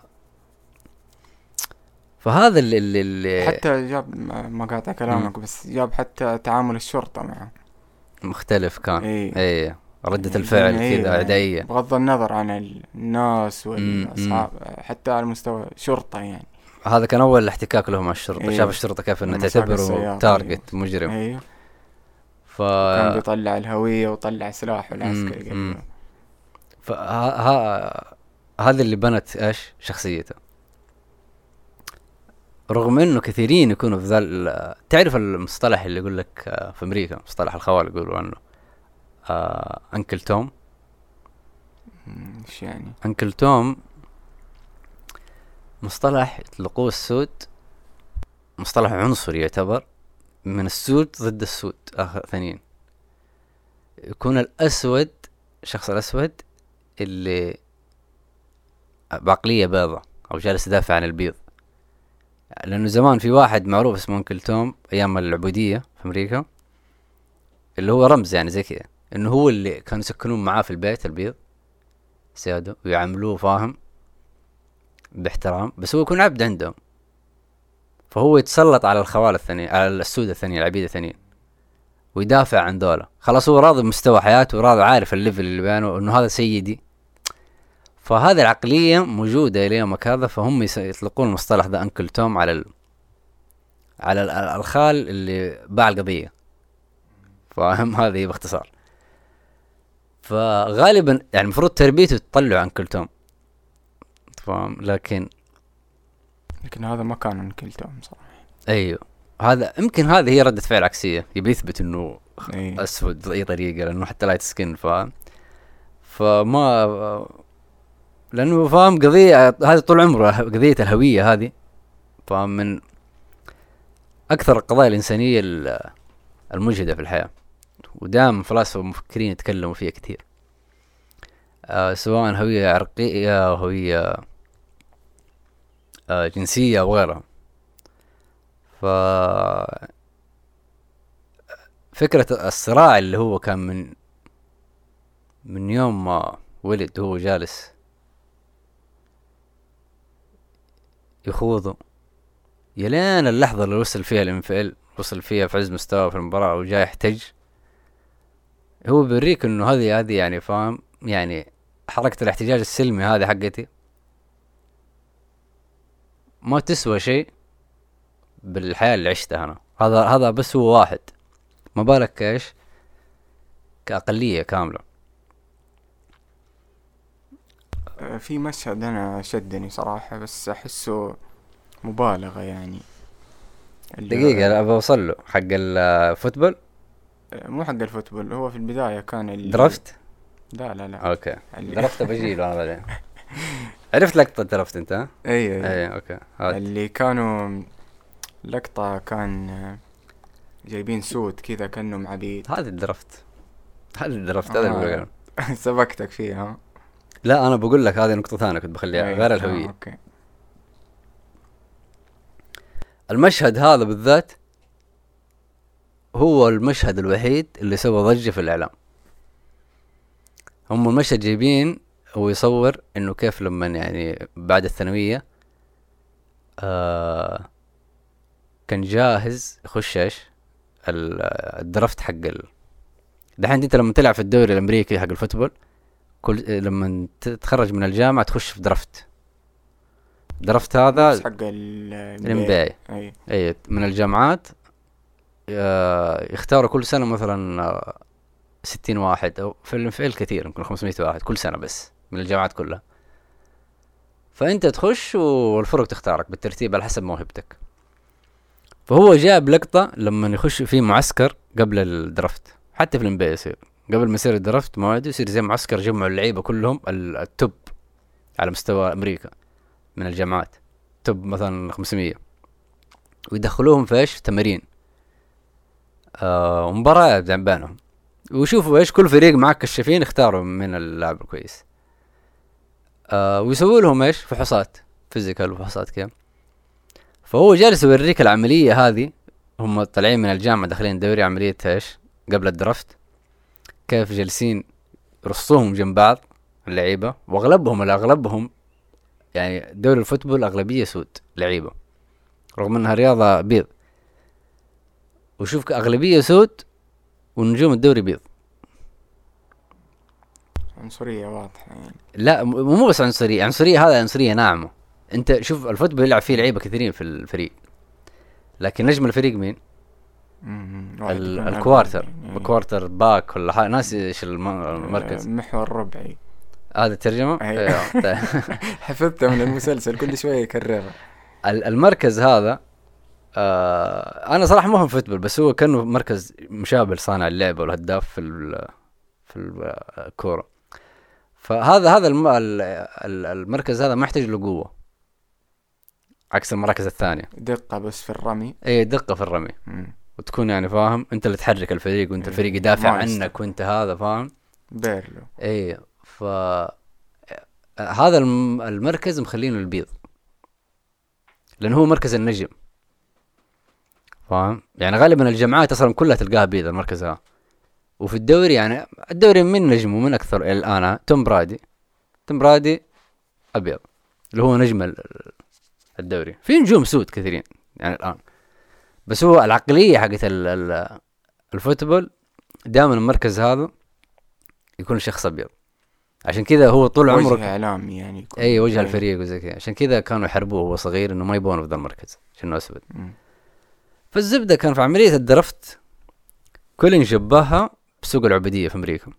فهذا اللي, اللي, اللي حتى جاب ما قاطع كلامك بس جاب حتى تعامل الشرطة معه. مختلف كان. اي اي ردة الفعل إيه، كذا عدائية بغض النظر عن الناس والأصحاب حتى على مستوى شرطة يعني. هذا كان أول احتكاك له مع الشرطة. إيه. شاف الشرطة كيف انها تعتبره تارجت مجرم. أيوه ف كان بيطلع الهوية وطلع سلاحه العسكري فها هذا اللي بنت إيش؟ شخصيته. رغم إنه كثيرين يكونوا في ذا تعرف المصطلح اللي يقول لك آه، في أمريكا مصطلح الخوال يقولوا عنه آه انكل توم إيش يعني؟ انكل توم مصطلح يطلقوه السود مصطلح عنصري يعتبر من السود ضد السود آخر ثانيين يكون الأسود الشخص الأسود اللي بعقلية بيضة أو جالس يدافع عن البيض. لأنه زمان في واحد معروف اسمه أنكل توم أيام العبودية في أمريكا اللي هو رمز يعني زي كذا إنه هو اللي كانوا يسكنون معاه في البيت البيض سياده ويعاملوه فاهم باحترام بس هو يكون عبد عندهم. فهو يتسلط على الخوال الثانيين على السود الثانيين العبيد الثانيين ويدافع عن دولة. خلاص هو راضي بمستوى حياته وراضي عارف ال level اللي بينه إنه هذا سيدي. فهذه العقلية موجودة إلى يومك هذا فهم يطلقون المصطلح ذا Uncle Tom على ال... على ال- الخال اللي باع القضية. فاهم [LAUGHS] هذه باختصار. فغالبا يعني المفروض تربيته تطلع Uncle Tom. فاهم؟ لكن لكن هذا ما كان Uncle Tom صراحة. أيوه. هذا يمكن هذه هي ردة فعل عكسية. يبي يثبت إنه اي أسود باي طريقة لأنه حتى light skin فاهم؟ فما لأنه فاهم قضية هذا طول عمره قضية الهوية هذه. فاهم من أكثر القضايا الإنسانية ال- المجهدة في الحياة. ودائما فلاسفة ومفكرين يتكلموا فيها كثير. آه سواء هوية عرقية أو هوية آه جنسية أو غيرها. ف فكرة الصراع اللي هو كان من من يوم ما ولد هو جالس يخوضه يلين اللحظة اللي وصل فيها الانفعال وصل فيها في عز مستواه في المباراة وجاي يحتج. هو بيوريك إنه هذه هذه يعني فاهم؟ يعني حركة الاحتجاج السلمي هذه حقتي. ما تسوى شيء بالحياة اللي عشتها أنا. هذا هذا بس هو واحد. ما بالك إيش؟ كأقلية كاملة آه، في مشهد أنا شدني صراحة بس أحسه مبالغة يعني. دقيقة لا بوصل له. حق الفوتبول آه، مو حق ال football هو في البداية كان اللي draft؟ لا لا لا. أوكي. draft [LAUGHS] بجيله أنا بعدين. عرفت لقطة draft أنت؟ ها؟ اي اي اي أوكي. هات. اللي كانوا لقطة كان آه، جايبين سود كذا كأنهم عبيد هذه ال draft. هذه ال draft هذا اللي آه. [LAUGHS] سبقتك فيها. لا أنا بقول لك هذه نقطة ثانية كنت بخليها أي، غير آه، الهوية. أوكي. المشهد هذا بالذات هو المشهد الوحيد اللي سوى ضجة في الإعلام. هم المشهد جايبين ويصور إنه كيف لما يعني بعد الثانوية آه كان جاهز يخش إيش؟ ال- الدرافت حق ال دحين أنت لما تلعب في الدوري الأمريكي حق الفوتبول كل لما تتخرج من الجامعة تخش في درافت draft هذا حق ال ال NBA. أي. من الجامعات آه، يختاروا كل سنة مثلا آه، ستين واحد أو في ال NFL كثير يمكن 500 واحد كل سنة بس من الجامعات كلها. فأنت تخش والفرق تختارك بالترتيب على حسب موهبتك. فهو جاب لقطة لما يخش في معسكر قبل ال draft حتى في ال NBA يصير. قبل ما يصير ال draft موعده يصير زي معسكر جمعوا اللعيبة كلهم ال- ال top على مستوى أمريكا من الجامعات. top مثلا 500 ويدخلوهم في إيش؟ تمارين. آه ومباراة بينهم. ويشوفوا إيش كل فريق معك كشافين يختاروا من اللاعب الكويس. آه ويسووا لهم إيش؟ فحوصات physical وفحوصات كذا فهو جالس يوريك العملية هذه. هم طالعين من الجامعة داخلين الدوري عملية إيش؟ قبل ال draft. كيف جالسين يرصوهم جنب بعض اللعيبة واغلبهم الأغلبهم يعني دوري ال football اغلبية سود لعيبة رغم إنها رياضة بيض. وشوف أغلبية سود ونجوم الدوري بيض. عنصرية واضحة يعني. لا مو بس عنصرية عنصرية هذا عنصرية ناعمة. أنت شوف ال football يلعب فيه لعيبة كثيرين في الفريق. لكن نجم الفريق مين؟ مم، واحد ال- يكون ال quarter. يعني. ال quarterback ولا ناسي إيش الم- المركز؟ آه، محور ربعي. هذا الترجمة؟ أيوة. أيوه. [LAUGHS] حفظتها من المسلسل كل شوية يكررها ال- المركز هذا آه أنا صراحة ما فاهم فوتبول بس هو كأنه مركز مشابه لصانع اللعبه والهداف في ال- في ال- الكورة. فهذا هذا الم- ال- ال- المركز هذا ما يحتاج له قوة. عكس المراكز الثانية. دقة بس في الرمي. اي دقة في الرمي. مم. وتكون يعني فاهم أنت اللي تحرك الفريق وأنت إيه، الفريق يدافع. عنك وأنت هذا فاهم؟ بيرلو اي ف هذا الم- المركز مخلينه البيض. لأنه هو مركز النجم. فاهم؟ يعني غالبا الجامعات أصلا كلها تلقاها بيض المركز هذا. وفي الدوري يعني الدوري من نجم ومن أكثر إلى الآن توم برادي. توم برادي أبيض اللي هو نجم ال- الدوري. في نجوم سود كثيرين يعني الآن. بس هو العقلية حقت ال- ال- الفوتبول دائما المركز هذا يكون شخص أبيض. عشان كذا هو طول عمره وجه إعلامي يعني يكون. اي وجه أي. الفريق وزي كذا. عشان كذا كانوا يحاربوه وهو صغير إنه ما يبونه في ذا المركز عشان أسود. فالزبدة كان في عملية الدرفت كولين شبهها بسوق العبوديه في أمريكا.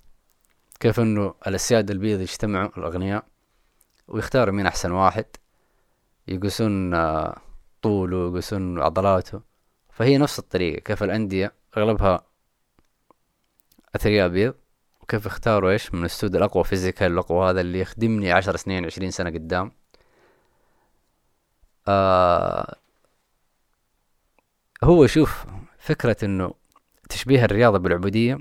كيف إنه الأسياد البيض يجتمعوا الأغنياء ويختاروا مين أحسن واحد. يقيسون آه، طوله يقيسون عضلاته. فهي نفس الطريقة كيف الأندية أغلبها أثرياء بيض وكيف اختاروا إيش؟ من السود الأقوى فيزيكال الأقوى هذا اللي يخدمني عشر سنين عشرين سنة قدام. آه هو شوف فكرة إنه تشبيه الرياضة بالعبودية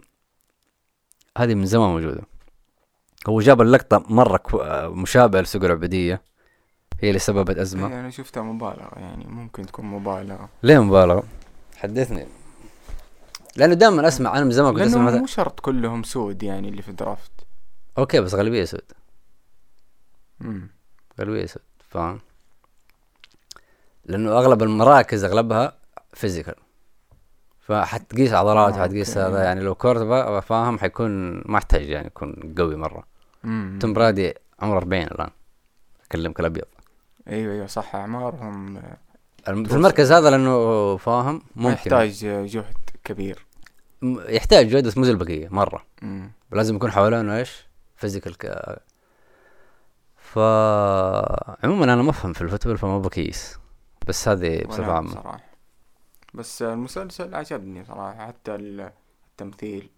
هذه من زمان موجودة. هو جاب اللقطة مرة آه، مشابهة لسوق العبودية هي اللي سببت أزمة. أنا شفتها مبالغة يعني ممكن تكون مبالغة. ليه مبالغة؟ حدثني لأنه دائما أسمع أنا من زمان كنت لأنه مثلا مو شرط كلهم سود يعني اللي في ال draft أوكي بس غالبية سود مم. غالبية سود فاهم؟ لأنه أغلب المراكز أغلبها physical فحتقيس عضلات آه، وحتقيس أوكي. هذا يعني لو quarter فاهم حيكون ما يحتاج يعني يكون قوي مرة مم. توم برادي عمره 40 الآن أكلمك الأبيض أيوه أيوه صح أعمارهم في. المركز هذا لأنه فاهم ممكن. يحتاج جهد كبير. يحتاج جهد بس مو زي البقية مرة. مم. لازم يكون حوالينه إيش؟ physical ك... ف عموما أنا ما أفهم في ال football فما بقيس بس هذه بصفة عامة. بصراحة. بس المسلسل عجبني صراحة حتى ال- التمثيل.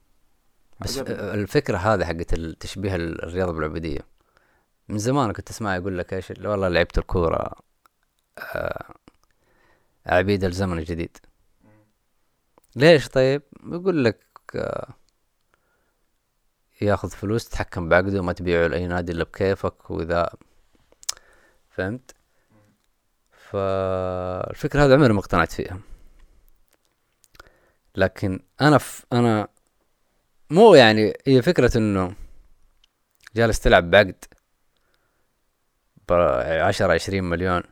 بس عجبني. الفكرة هذه حقت التشبيه ال- الرياضة بالعبوديه من زمان كنت أسمع يقول لك إيش؟ والله لعبت الكورة آه، عبيد الزمن الجديد. ليش طيب؟ يقول لك آه، ياخذ فلوس تتحكم بعقده وما تبيعه لأي نادي إلا بكيفك وإذا فهمت؟ فالفكرة هذه عمري ما اقتنعت فيها. لكن أنا ف... أنا مو يعني هي فكرة إنه جالس تلعب بعقد بعشرة عشرين مليون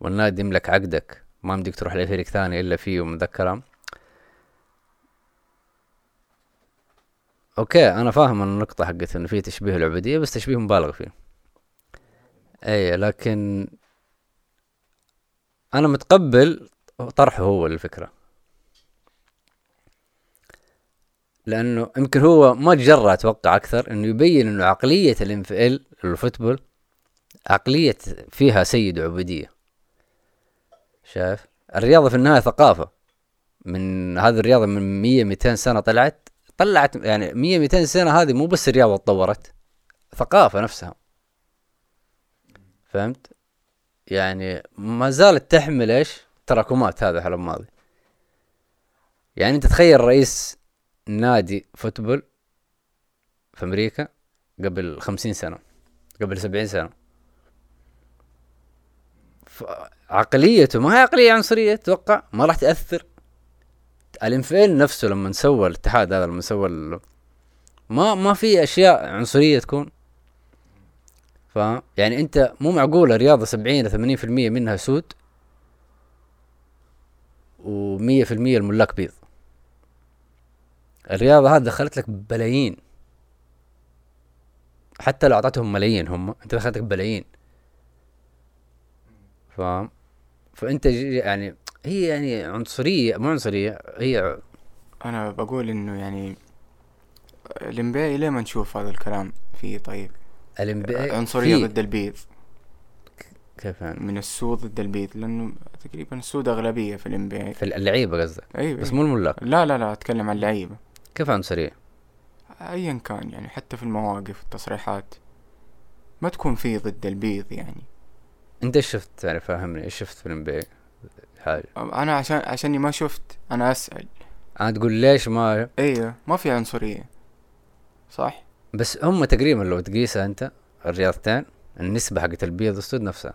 والنادي يملك عقدك. ما بدك تروح لفريق ثاني إلا فيه ومذكرة أوكي أنا فاهم النقطة حقت انه في تشبيه العبودية بس تشبيه مبالغ فيه. إي لكن أنا متقبل طرحه هو الفكرة. لأنه يمكن هو ما تجرأ أتوقع أكثر إنه يبين إنه عقلية الام في ال الفوتبول عقلية فيها سيد عبودية. شايف؟ الرياضة في النهاية ثقافة. من هذه الرياضة من مية ميتين سنة طلعت طلعت يعني مية ميتين سنة هذه مو بس الرياضة تطورت ثقافة نفسها. فهمت؟ يعني ما زالت تحمل إيش؟ تراكمات هذا على الماضي. يعني أنت تخيل رئيس نادي فوتبول في أمريكا قبل خمسين سنة قبل سبعين سنة. عقليته ما هي عقلية عنصرية؟ تتوقع ما راح تأثر. الانفعال نفسه لما سوى الاتحاد هذا لما سوى. ما ما في أشياء عنصرية تكون. فاهم يعني أنت مو معقولة رياضة سبعين ثمانين في المية منها سود ومية في المية الملاك بيض. الرياضة هذه دخلت لك بلايين حتى لو أعطتهم ملايين هم أنت دخلت لك بلايين فاهم فأنت يعني هي يعني عنصرية مو عنصرية هي أنا بقول إنه يعني الانبياء ليه ما نشوف هذا الكلام فيه؟ طيب. الانبياء عنصرية في- ضد البيض. كيف يعني؟ من السود ضد البيض لأنه تقريبا السود أغلبية في الانبياء في اللعيبة قصدك؟ أيوه بس مو الملاك. لا لا لا أتكلم عن اللعيبة. كيف عنصرية؟ ايا كان يعني حتى في المواقف التصريحات ما تكون فيه ضد البيض يعني. انت إيش شفت يعني؟ فهمني إيش شفت في الانبياء حاجة أنا عشان عشاني ما شفت أنا أسأل. أنا تقول ليش ما أيوه ما في عنصرية. صح؟ بس هم تقريبا لو تقيسها أنت الرياضتين النسبة حقت البيض والسود نفسها.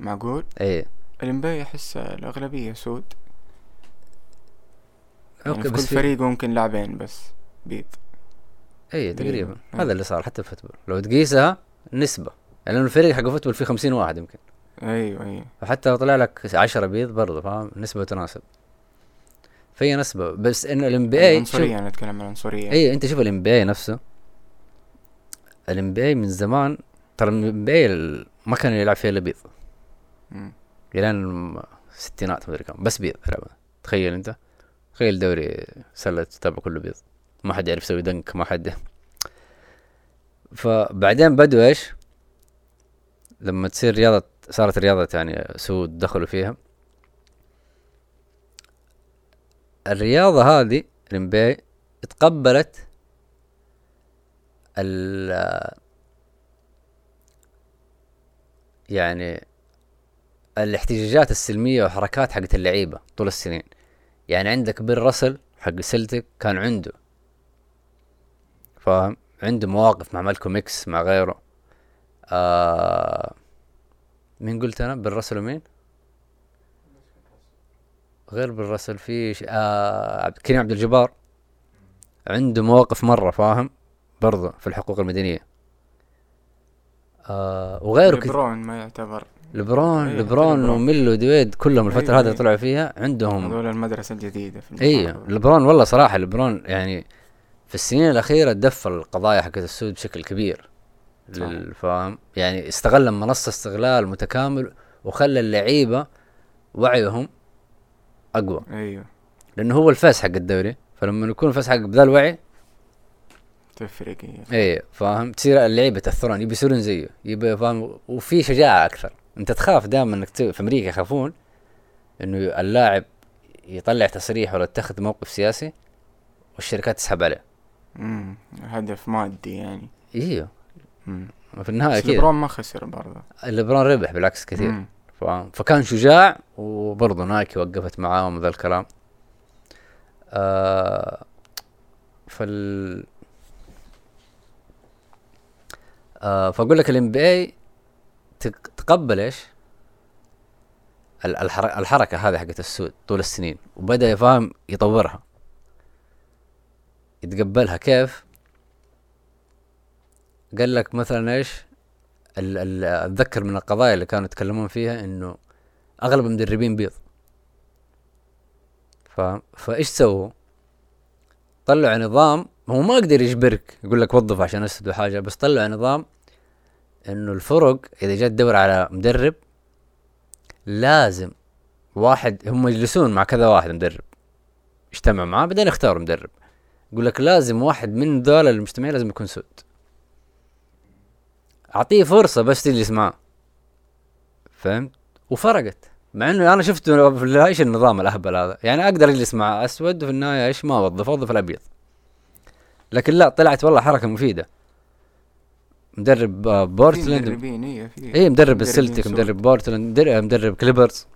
معقول؟ اي ال NBA أحس الأغلبية سود. يعني أوكي في بس كل في فريق ممكن لاعبين بس بيض. اي تقريبا. أيوة. هذا اللي صار حتى في ال football لو تقيسها نسبة. يعني لأنه الفريق حق ال football فيه خمسين واحد يمكن. أيوه أيوه. فحتى لو طلع لك عشرة بيض برضه فاهم؟ نسبة تناسب. فهي نسبة. بس انه ال NBA العنصرية أنا اتكلم عن العنصرية. اي أنت شوف ال NBA نفسه. ال NBA من زمان ترى ال NBA ما كان يلعب فيها إلا بيض. الين الستينات مدري كم. بس بيض يلعبها. تخيل أنت. تخيل دوري سلة تتابع كله بيض. ما حد يعرف يسوي dunk ما حد. فبعدين بدوا إيش؟ لما تصير رياضة صارت رياضة يعني سود دخلوا فيها. الرياضة هذه الام تقبلت ال يعني الاحتجاجات السلمية والحركات حقت اللعيبة طول السنين. يعني عندك بيل راسل حق سلتك كان عنده فاهم؟ عنده مواقف مع مالكوم إكس مع غيره. آه مين قلت أنا بيل راسل ومين غير بيل راسل في. آه عبد- كريم عبد الجبار عنده مواقف مرة فاهم برضه في الحقوق المدنية آه وغيره كثير ليبرون ما يعتبر لبرون أيه، لبرون لبرون. وميلو دويد كلهم الفترة أيوة، هذه أيوة. طلعوا فيها عندهم هذول المدرسة الجديدة في اي. لبرون والله صراحة لبرون يعني في السنين الأخيرة دف القضايا حقت السود بشكل كبير للفهم. يعني استغل المنصة استغلال متكامل وخلى اللعيبة وعيهم أقوى. أيوه. لأنه هو ال face حق الدوري فلما يكون ال face حق بذا الوعي تفرق هي إيه فاهم؟ تصير اللعيبة يتأثرون يبي يصيرون زيه يبي فاهم؟ وفي شجاعة أكثر. أنت تخاف دائما تسوي- في أمريكا يخافون إنه اللاعب يطلع تصريح ولا يتخذ موقف سياسي والشركات تسحب عليه. امم هدف مادي يعني. إيوه. في النهاية بس كذا ليبرون ما خسر برضه ليبرون ربح بالعكس كثير مم. فاهم فكان شجاع وبرضه نايكي وقفت معاهم ذا الكلام آه فال آه فأقول لك ال NBA تقبل إيش؟ ال- الحر- الحركة هذه حقت السود طول السنين وبدأ يفهم يطورها يتقبلها كيف؟ قال لك مثلا إيش؟ أتذكر من القضايا اللي كانوا يتكلمون فيها إنه أغلب المدربين بيض ف... فإيش سووا؟ طلعوا نظام هو ما يقدر يجبرك يقول لك وظف عشان اسد حاجة بس طلعوا نظام إنه الفرق إذا جت تدور على مدرب لازم واحد هم يجلسون مع كذا واحد مدرب يجتمعوا معاه بعدين يختاروا مدرب يقول لك لازم واحد من ذول المجتمعين لازم يكون سود أعطيه فرصة بس تجلس معاه فهمت؟ وفرقت. مع إنه أنا شفت في إيش النظام الأهبل هذا؟ يعني أقدر أجلس مع أسود وفي النهاية إيش ما اوظف اوظف الأبيض. لكن لا طلعت والله حركة مفيدة. مدرب آه، بورتلاند. مدربين إيه في اي مدرب السلتيك. مدرب بورتلاند مدرب, مدرب كليبرز.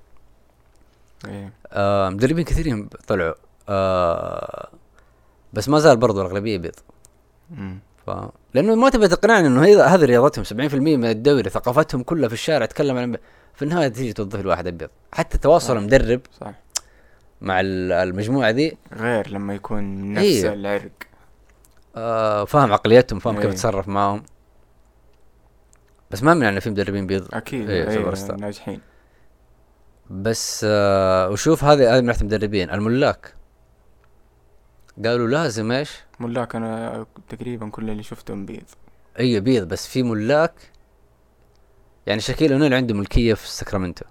إيه. آه مدربين كثيرين طلعوا. آه بس ما زال برضو الأغلبية بيض. ف... لأنه ما تبي تقنعني إنه هذه رياضتهم 70% من الدوري ثقافتهم كلها في الشارع تتكلم عن في النهاية تيجي توظف الواحد أبيض حتى تواصل صح. المدرب صح مع ال- المجموعة ذي غير لما يكون من نفس إيه. العرق آه فاهم عقليتهم فاهم كيف إيه. يتصرف معاهم بس ما من انه في مدربين بيض أكيد إيه، شطار. ناجحين بس آه وشوف هذه هذه من ناحية المدربين الملاك قالوا لازم إيش؟ ملاك أنا تقريبا كل اللي شفتهم بيض أيوه بيض بس في ملاك يعني شاكيل اونيل عنده ملكية في ساكرامنتو.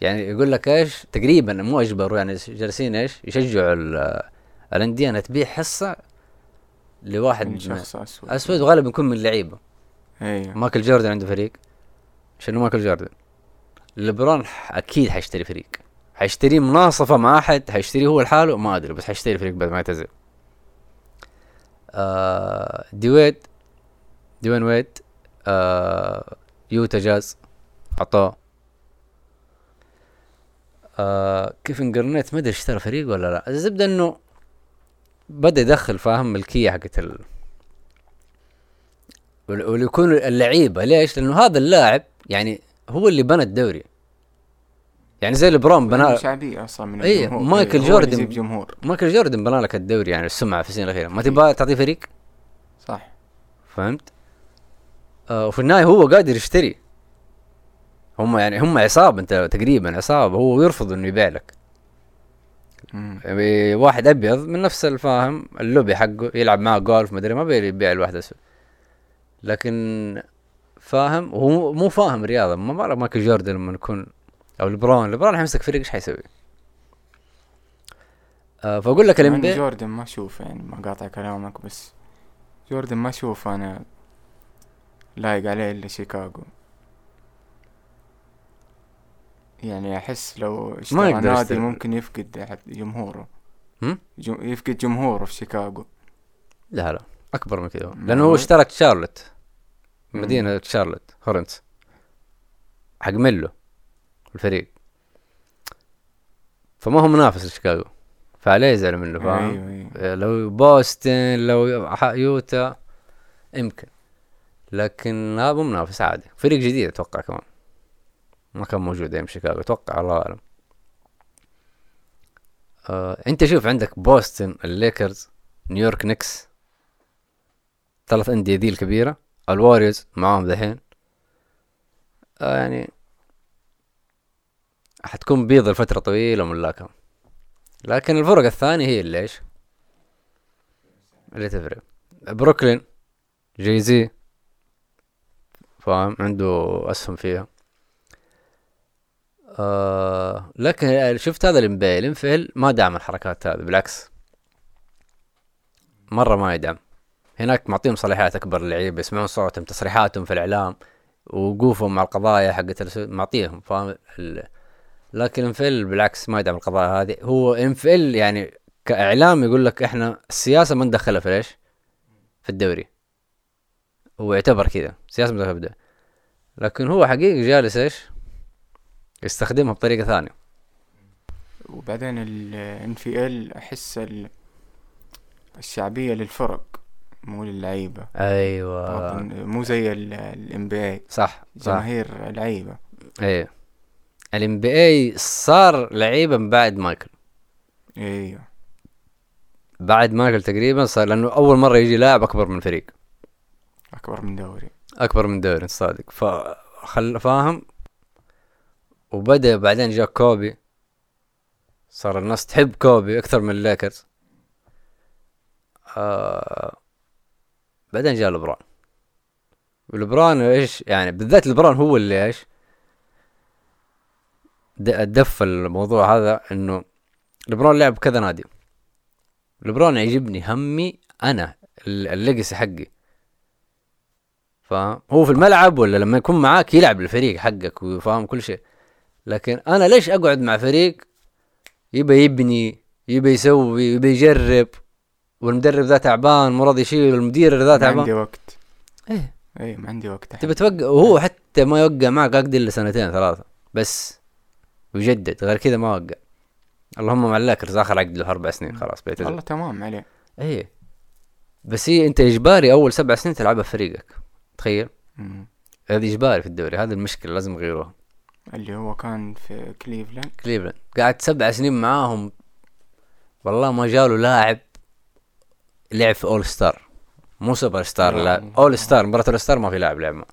يعني يقول لك إيش؟ تقريبا مو أجبروا يعني جالسين إيش؟ يشجعوا ال- الأندية إنها تبيع حصة لواحد من من شخص أسود. أسود وغالبا يكون من اللعيبه أيوه. مايكل جوردن عنده فريق. شنو مايكل جوردن؟ ليبرون أكيد حيشتري فريق. حيشتري مناصفة مع أحد حيشتري هو لحاله ما أدري بس حيشتري فريق بعد ما يعتزل. آه ديويد ديوين ويد آه يوتا جاز عطاه آه كيفن جرنيت ما أدري اشترى فريق ولا لا. الزبدة إنه بدأ يدخل فاهم ملكية حقت ال ويكون اللعيبة. ليش؟ لأنه هذا اللاعب يعني هو اللي بنى الدوري. يعني زي لبرون بنى شعبية أصلا من إيه، الجمهور. مايكل هو جوردن. جمهور. مايكل جوردن بنى لك الدوري يعني السمعة في السنين الأخيرة. ما تبغى تعطيه فريق؟ صح. فهمت؟ آه وفي النهاية هو قادر يشتري. هم يعني هم عصابه أنت تقريبا عصابه هو يرفض إنه يبيع لك. يعني واحد أبيض من نفس الفاهم اللوبي حقه يلعب معاه جولف مدري ما بيبيع الواحد أسود. لكن فاهم وهو مو فاهم رياضة. ما بعرف مايكل جوردن لما يكون أو لبرون لبرون حيمسك فريق إيش حيسوي؟ آه فأقول لك الانبي جوردن ما أشوف يعني ما قاطع كلامك بس جوردن ما أشوف أنا لايق عليه إلا شيكاغو يعني أحس لو اشترى نادي. ممكن يفقد جمهوره هم؟ جم... يفقد جمهوره في شيكاغو لا لا أكبر من كذا لأنه هو شارلوت مم. مدينة شارلوت هورنز حق ميلو الفريق. فما هو منافس لشيكاغو فعليه يزعل منه فاهم؟ أيوه أيوه. لو بوسطن لو يوتا يمكن. لكن هذا منافس عادي. فريق جديد أتوقع كمان. ما كان موجود أيام شيكاغو أتوقع الله أعلم. آه أنت شوف عندك بوسطن الليكرز نيويورك نيكس. ثلاث أندية ذي الكبيرة. الواريوز معاهم ذحين. آه يعني حتكون بيض لفترة طويلة ملاكم لكن الفرق الثانية هي اللي إيش؟ اللي تفرق. بروكلين جاي زي فاهم؟ عنده أسهم فيها. آه لكن شفت هذا الانبي الإنفيل ما دعم الحركات هذه بالعكس. مرة ما يدعم. هناك معطيهم صلاحيات أكبر للعيبة يسمعون صوتهم تصريحاتهم في الإعلام وقوفهم مع القضايا حقت معطيهم فاهم. لكن إنفيل بالعكس ما يدعم القضايا هذه. هو إنفيل يعني كإعلام يقول لك إحنا السياسة ما ندخلها في إيش في الدوري. هو يعتبر كذا سياسة مدخلة في الدوري. لكن هو حقيقي جالس إيش؟ يستخدمها بطريقة ثانية. وبعدين ال NFL أحس ال... الشعبية للفرق مو للعيبة. أيوه. مو زي ال NBA صح صح. جماهير لعيبة. إيه. الام بي اي صار لعيبة من بعد مايكل. أيوه بعد مايكل تقريبا صار لأنه أول مرة يجي لاعب أكبر من فريق. أكبر من دوري. أكبر من دوري صادق. فخل فاهم؟ وبدأ بعدين جاء كوبي. صار الناس تحب كوبي أكثر من الليكرز. آه بعدين جاء لبرون ولبرون إيش يعني؟ بالذات لبرون هو اللي إيش؟ دف الموضوع هذا إنه لبرون لعب كذا نادي. لبرون يعجبني همي أنا ال- ال legacy حقي. فاهم هو في الملعب ولا لما يكون معاك يلعب الفريق حقك وفاهم كل شيء. لكن أنا ليش أقعد مع فريق يبى يبني يبى يسوي يبى يجرب؟ والمدرب ذا تعبان مو راضي يشيل المدير ذا ما عندي تعبان وقت. إيه. إيه ما عندي وقت. تبى توقع وهو حتى ما يوقع معك الا سنتين ثلاثة بس. ويجدد غير كذا ما وقع. اللهم مع الليكرز اخر عقد له أربع سنين خلاص بيعتزل والله تمام عليه. إيه. بس هي أنت إجباري أول سبع سنين تلعبها في فريقك. تخيل. هذه إجباري في الدوري هذه المشكلة لازم يغيروها. اللي هو كان في كليفلاند. كليفلاند. قعد سبع سنين معاهم. والله ما جاله لاعب لعب في All-Star مو سوبر ستار لا. All-Star مباراة All-Star ما في لاعب لعب معه.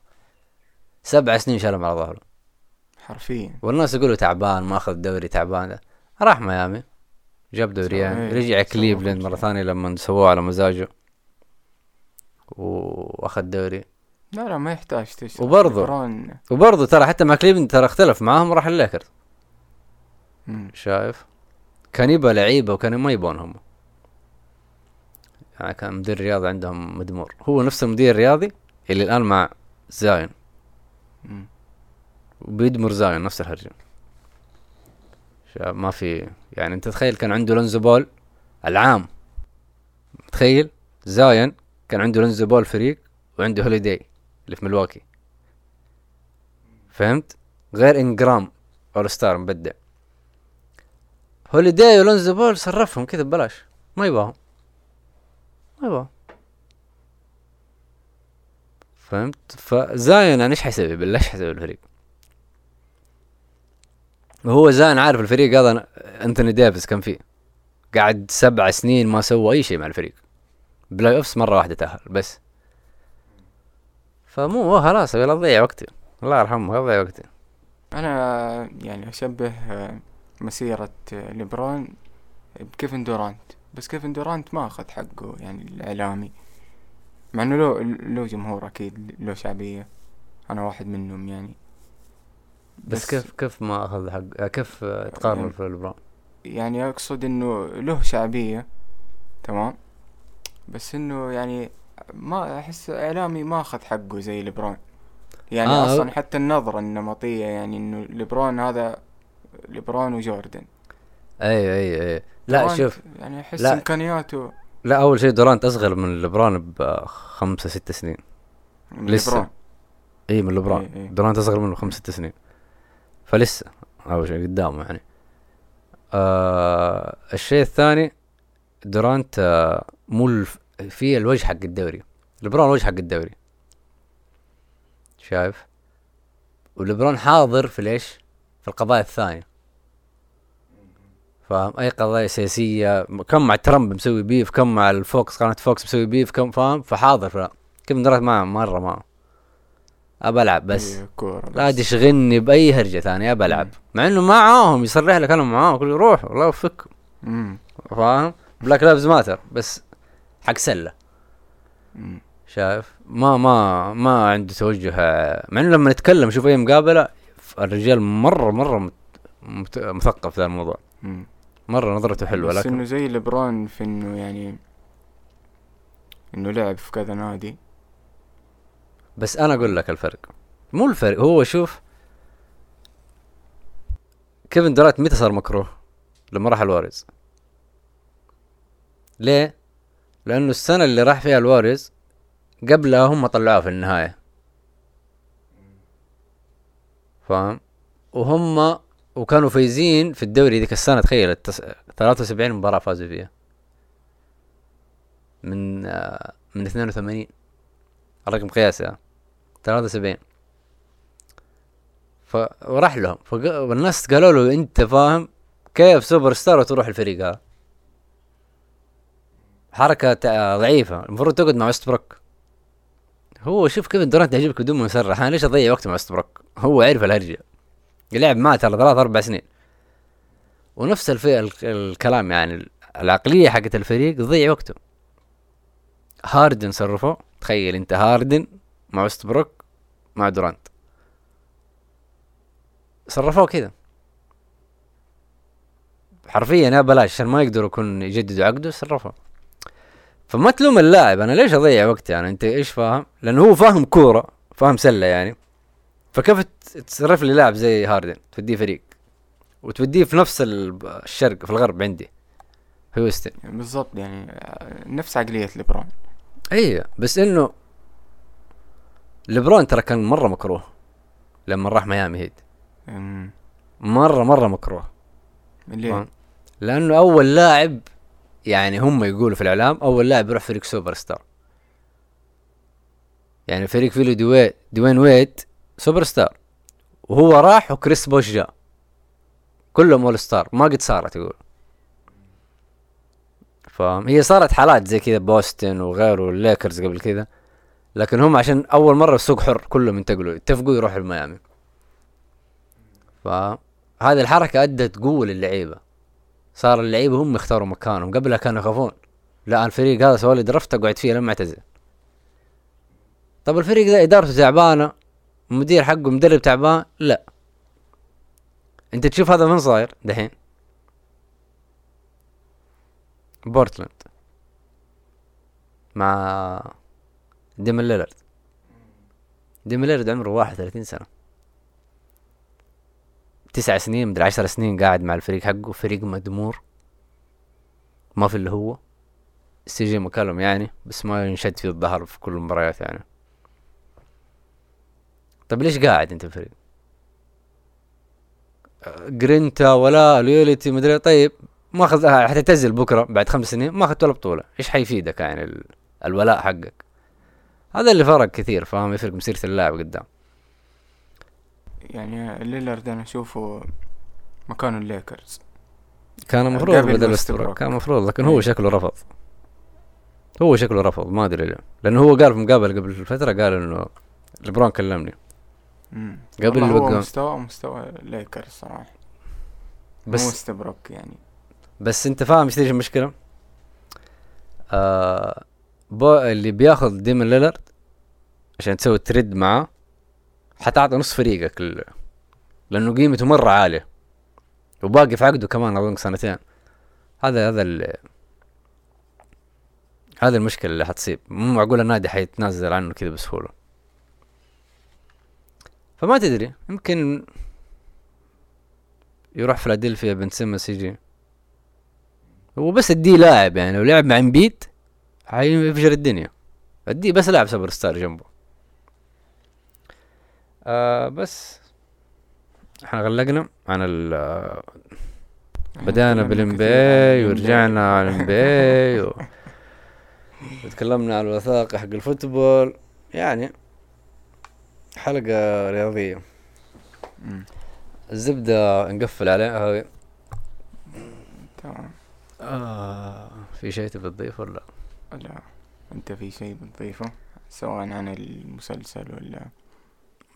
سبع سنين شالهم على ظهره. حرفيا. والناس يقولوا تعبان ما أخذ دوري تعبان. ده. راح ميامي. جاب دوريين إيه، رجع كليفلاند شيء. ثانية لما سووه على مزاجه. وأخذ دوري. لا لا ما يحتاج تشرح وبرضه. وبرضه ترى حتى مع كليفلاند ترى اختلف. معاهم وراح الليكرز. شايف؟ كان يبغى لعيبة وكانوا ما يبونهم يعني كان مدير رياضي عندهم مدمور. هو نفس المدير الرياضي اللي الآن مع زاين. مم. وبيدمر زاين نفس الهرجة. شايف ما في يعني انت تخيل كان عنده لونزو بول العام. تخيل زاين كان عنده لونزو بول فريق وعنده هوليداي اللي في ملواكي. فهمت؟ غير انجرام All-Star مبدع. هوليداي ولونزو بول صرفهم كذا ببلاش. ما يبغاهم ما يبغاهم فهمت؟ فزاين يعني إيش حيسوي؟ بالله إيش حيسوي الفريق؟ وهو زان عارف الفريق هذا أنثوني ديفيس كان فيه. قعد سبع سنين ما سوى أي شيء مع الفريق. playoffs مرة واحدة تأهل بس. فمو هو خلاص يلا ضيع وقتي. الله يرحمه يلا ضيع وقتي. أنا يعني أشبه مسيرة آه، ليبرون بكيفن دورانت. بس كيفن دورانت ما أخذ حقه يعني الإعلامي. مع إنه له له جمهور أكيد له شعبية. أنا واحد منهم يعني. بس, كيف كيف ما أخذ حق كيف تقارن يعني- في لبران يعني أقصد إنه له شعبية تمام؟ بس إنه يعني ما أحس إعلامي ما أخذ حقه زي ليبرون. يعني آه، أصلا حتى النظرة النمطية يعني إنه ليبرون هذا ليبرون وجوردن. اي اي أي. لا شوف يعني أحس لا. إمكانياته لا أول شيء دورانت أصغر من لبران بخمسة ست سنين. لسه. إي من لبران إي إي. دورانت أصغر منه بخمس ست سنين. فلسه أول شيء قدامه يعني. آه الشيء الثاني دورانت آه مو الف- في الوجه حق الدوري. لبران وجه حق الدوري. شايف؟ ولبران حاضر في ليش؟ في القضايا الثانية. فاهم؟ أي قضايا سياسية كم مع ترامب مسوي beef كم مع الفوكس قناة فوكس مسوي beef كم فاهم؟ فحاضر فلا. كيفن دورانت ما مرة ما أبى ألعب بس. إي، كورة لا بس. تشغلني بأي هرجة ثانية أبى ألعب. مع إنه معاهم يصرح لك أنا معاهم يقول روح والله يوفقكم. فاهم؟ Black Lives Matter بس حق سلة. شايف؟ ما ما ما عنده توجه. مع إنه لما نتكلم شوف أي مقابلة الرجال مرة مرة مت- مت- مثقف في ذا الموضوع. مرة نظرته حلوة بس لكن إنه زي ليبرون في إنه يعني إنه لعب في كذا نادي. بس أنا أقول لك الفرق. مو الفرق هو شوف كيفن دورانت متى صار مكروه؟ لما راح الواريرز. ليه؟ لأنه السنة اللي راح فيها الواريرز قبلها هم طلعوه في النهاية. فاهم؟ وهم وكانوا فايزين في الدوري ذيك السنة تخيل التس... 73 مباراة فازوا فيها. من آه، من 82 الرقم قياسي ها 73 ف وراح لهم. فق... والناس قالوا له أنت فاهم كيف سوبر ستار وتروح الفريق هذا؟ حركة ضعيفة. المفروض تقعد مع ويست بروك هو شوف كيف دورانت يعجبك بدون ما يصرح أنا ليش أضيع وقت مع ويست بروك هو عرف الهرجة. لعب معه ترى ثلاث أربع سنين. ونفس الفي... ال... الكلام يعني العقلية حقت الفريق تضيع وقته. هاردن صرفه. تخيل أنت هاردن. مع ويست بروك مع دورانت. صرفوه كذا. حرفيا يا بلاش عشان ما يقدروا يكون يجددوا عقده صرفوه. فما تلوم اللاعب أنا ليش أضيع وقتي يعني أنت إيش فاهم؟ لأنه هو فاهم كورة فاهم سلة يعني. فكيف تصرف لي لاعب زي هاردن؟ توديه فريق. وتوديه في نفس ال- الشرق في الغرب عندي. هيوستن بالضبط يعني نفس عقلية ليبرون. اي بس إنه ليبرون ترى كان مرة مكروه لما راح ميامي هيت مم. مره مرة مكروه. ليه؟ لأنه أول لاعب يعني هم يقولوا في الإعلام أول لاعب يروح فريق سوبر ستار يعني فريق فيه له دوي دوين ويد سوبر ستار وهو راح وكريس بوش جاء كلهم all star ما قد صارت يقول. فاهم؟ هي صارت حالات زي كذا بوستن وغيره الليكرز قبل كذا. لكن هم عشان أول مرة السوق حر كلهم ينتقلوا اتفقوا يروحوا الميامي فهذه الحركة أدت قوة للعيبة. صار اللعيبة هم يختاروا مكانهم. قبلها كانوا يخافون. لا الفريق هذا سوى لي درفت اقعد فيه لما اعتزل طب الفريق ذا إدارته تعبانة؟ المدير حقه مدرب تعبان؟ لا. أنت تشوف هذا من صاير دحين؟ بورتلاند. مع ديمن ليلرد ديمن ليلرد عمره واحد وثلاثين سنة. تسع سنين مدري عشر سنين قاعد مع الفريق حقه فريق مدمور. ما في اللي هو. سي جي مكالم يعني بس ما ينشد فيه الظهر في كل المباريات يعني. طب ليش قاعد أنت الفريق؟ جرينتا ولا loyalty مدري طيب ما اخذ حتعتزل بكرة بعد خمس سنين ما اخذت ولا بطولة. إيش حيفيدك يعني ال... الولاء حقك؟ هذا اللي فرق كثير فاهم يفرق مسيرة اللاعب قدام يعني ليلارد أنا أشوفه مكانه الليكرز كان المفروض قبل بدل. ويستبروك كان المفروض لكن هو إيه. شكله رفض هو شكله رفض ما أدري ليه لأنه هو قال في مقابلة قبل فترة قال إنه ليبرون كلمني مم. قبل هو الوقت. مستوى مستوى الليكرز صراحة مو بس ويستبروك يعني بس أنت فاهم إيش المشكلة؟ آه اللي بياخذ ديمن ليلارد عشان تسوي trade معاه حتعطي نص فريقك. لأنه قيمته مرة عالية وباقي في عقده كمان أظن سنتين. هذا هذا ال... هذا المشكلة اللي حتصيب. مو معقول النادي حيتنازل عنه كذا بسهولة. فما تدري يمكن يروح فيلادلفيا بن سيمنز يجي هو بس لاعب يعني لو لعب مع امبيد حيفجر الدنيا. اديه بس لاعب سوبر ستار جنبه. آه بس. إحنا غلقنا عن ال آه، بدأنا بال MVP ورجعنا على ال MVP و... [LAUGHS] وتكلمنا عن الوثائق حق ال football. يعني حلقة رياضية. الزبدة نقفل عليها تمام. آه في شيء تبي تضيفه ولا لا انت في شيء بتضيفه؟ سواء عن المسلسل ولا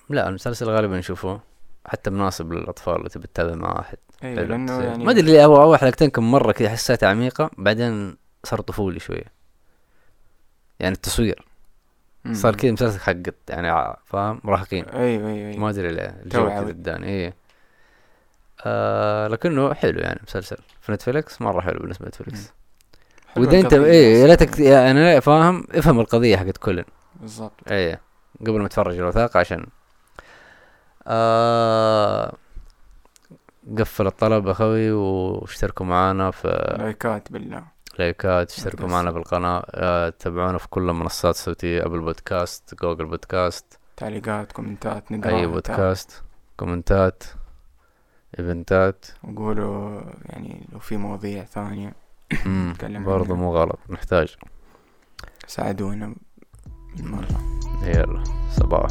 لا المسلسل غالبا نشوفه. حتى مناسب للأطفال اللي تبي تتابع مع احد أيوه. لأنه. يعني ما أدري ليه اول حلقتين كم مرة كذا حسيتها عميقة بعدين صار طفولي شوية. يعني التصوير. صار كذا مسلسل حقت يعني فاهم؟ مراهقين أيوه أيوه أيوه. ما أدري ليه. الجو. كذا اداني إيه. آه لكنه حلو يعني مسلسل. في نتفليكس مرة حلو بالنسبة لنتفليكس. واذا انت إيه يا. ليتك يعني فاهم افهم القضية حقت كلن. بالضبط. إيه قبل ما تفرج الوثائق عشان آه قفل الطلب أخوي واشتركوا معانا في لايكات بالله. لايكات اشتركوا. معنا بالقناة آه تابعونا في كل المنصات الصوتية Apple Podcast Google Podcast تعليقات كومنتات نقراها أي بودكاست كومنتات إيفنتات. وقولوا يعني لو في مواضيع ثانية. عنها. مو غلط نحتاج. ساعدونا بالمرة. يلا صباح.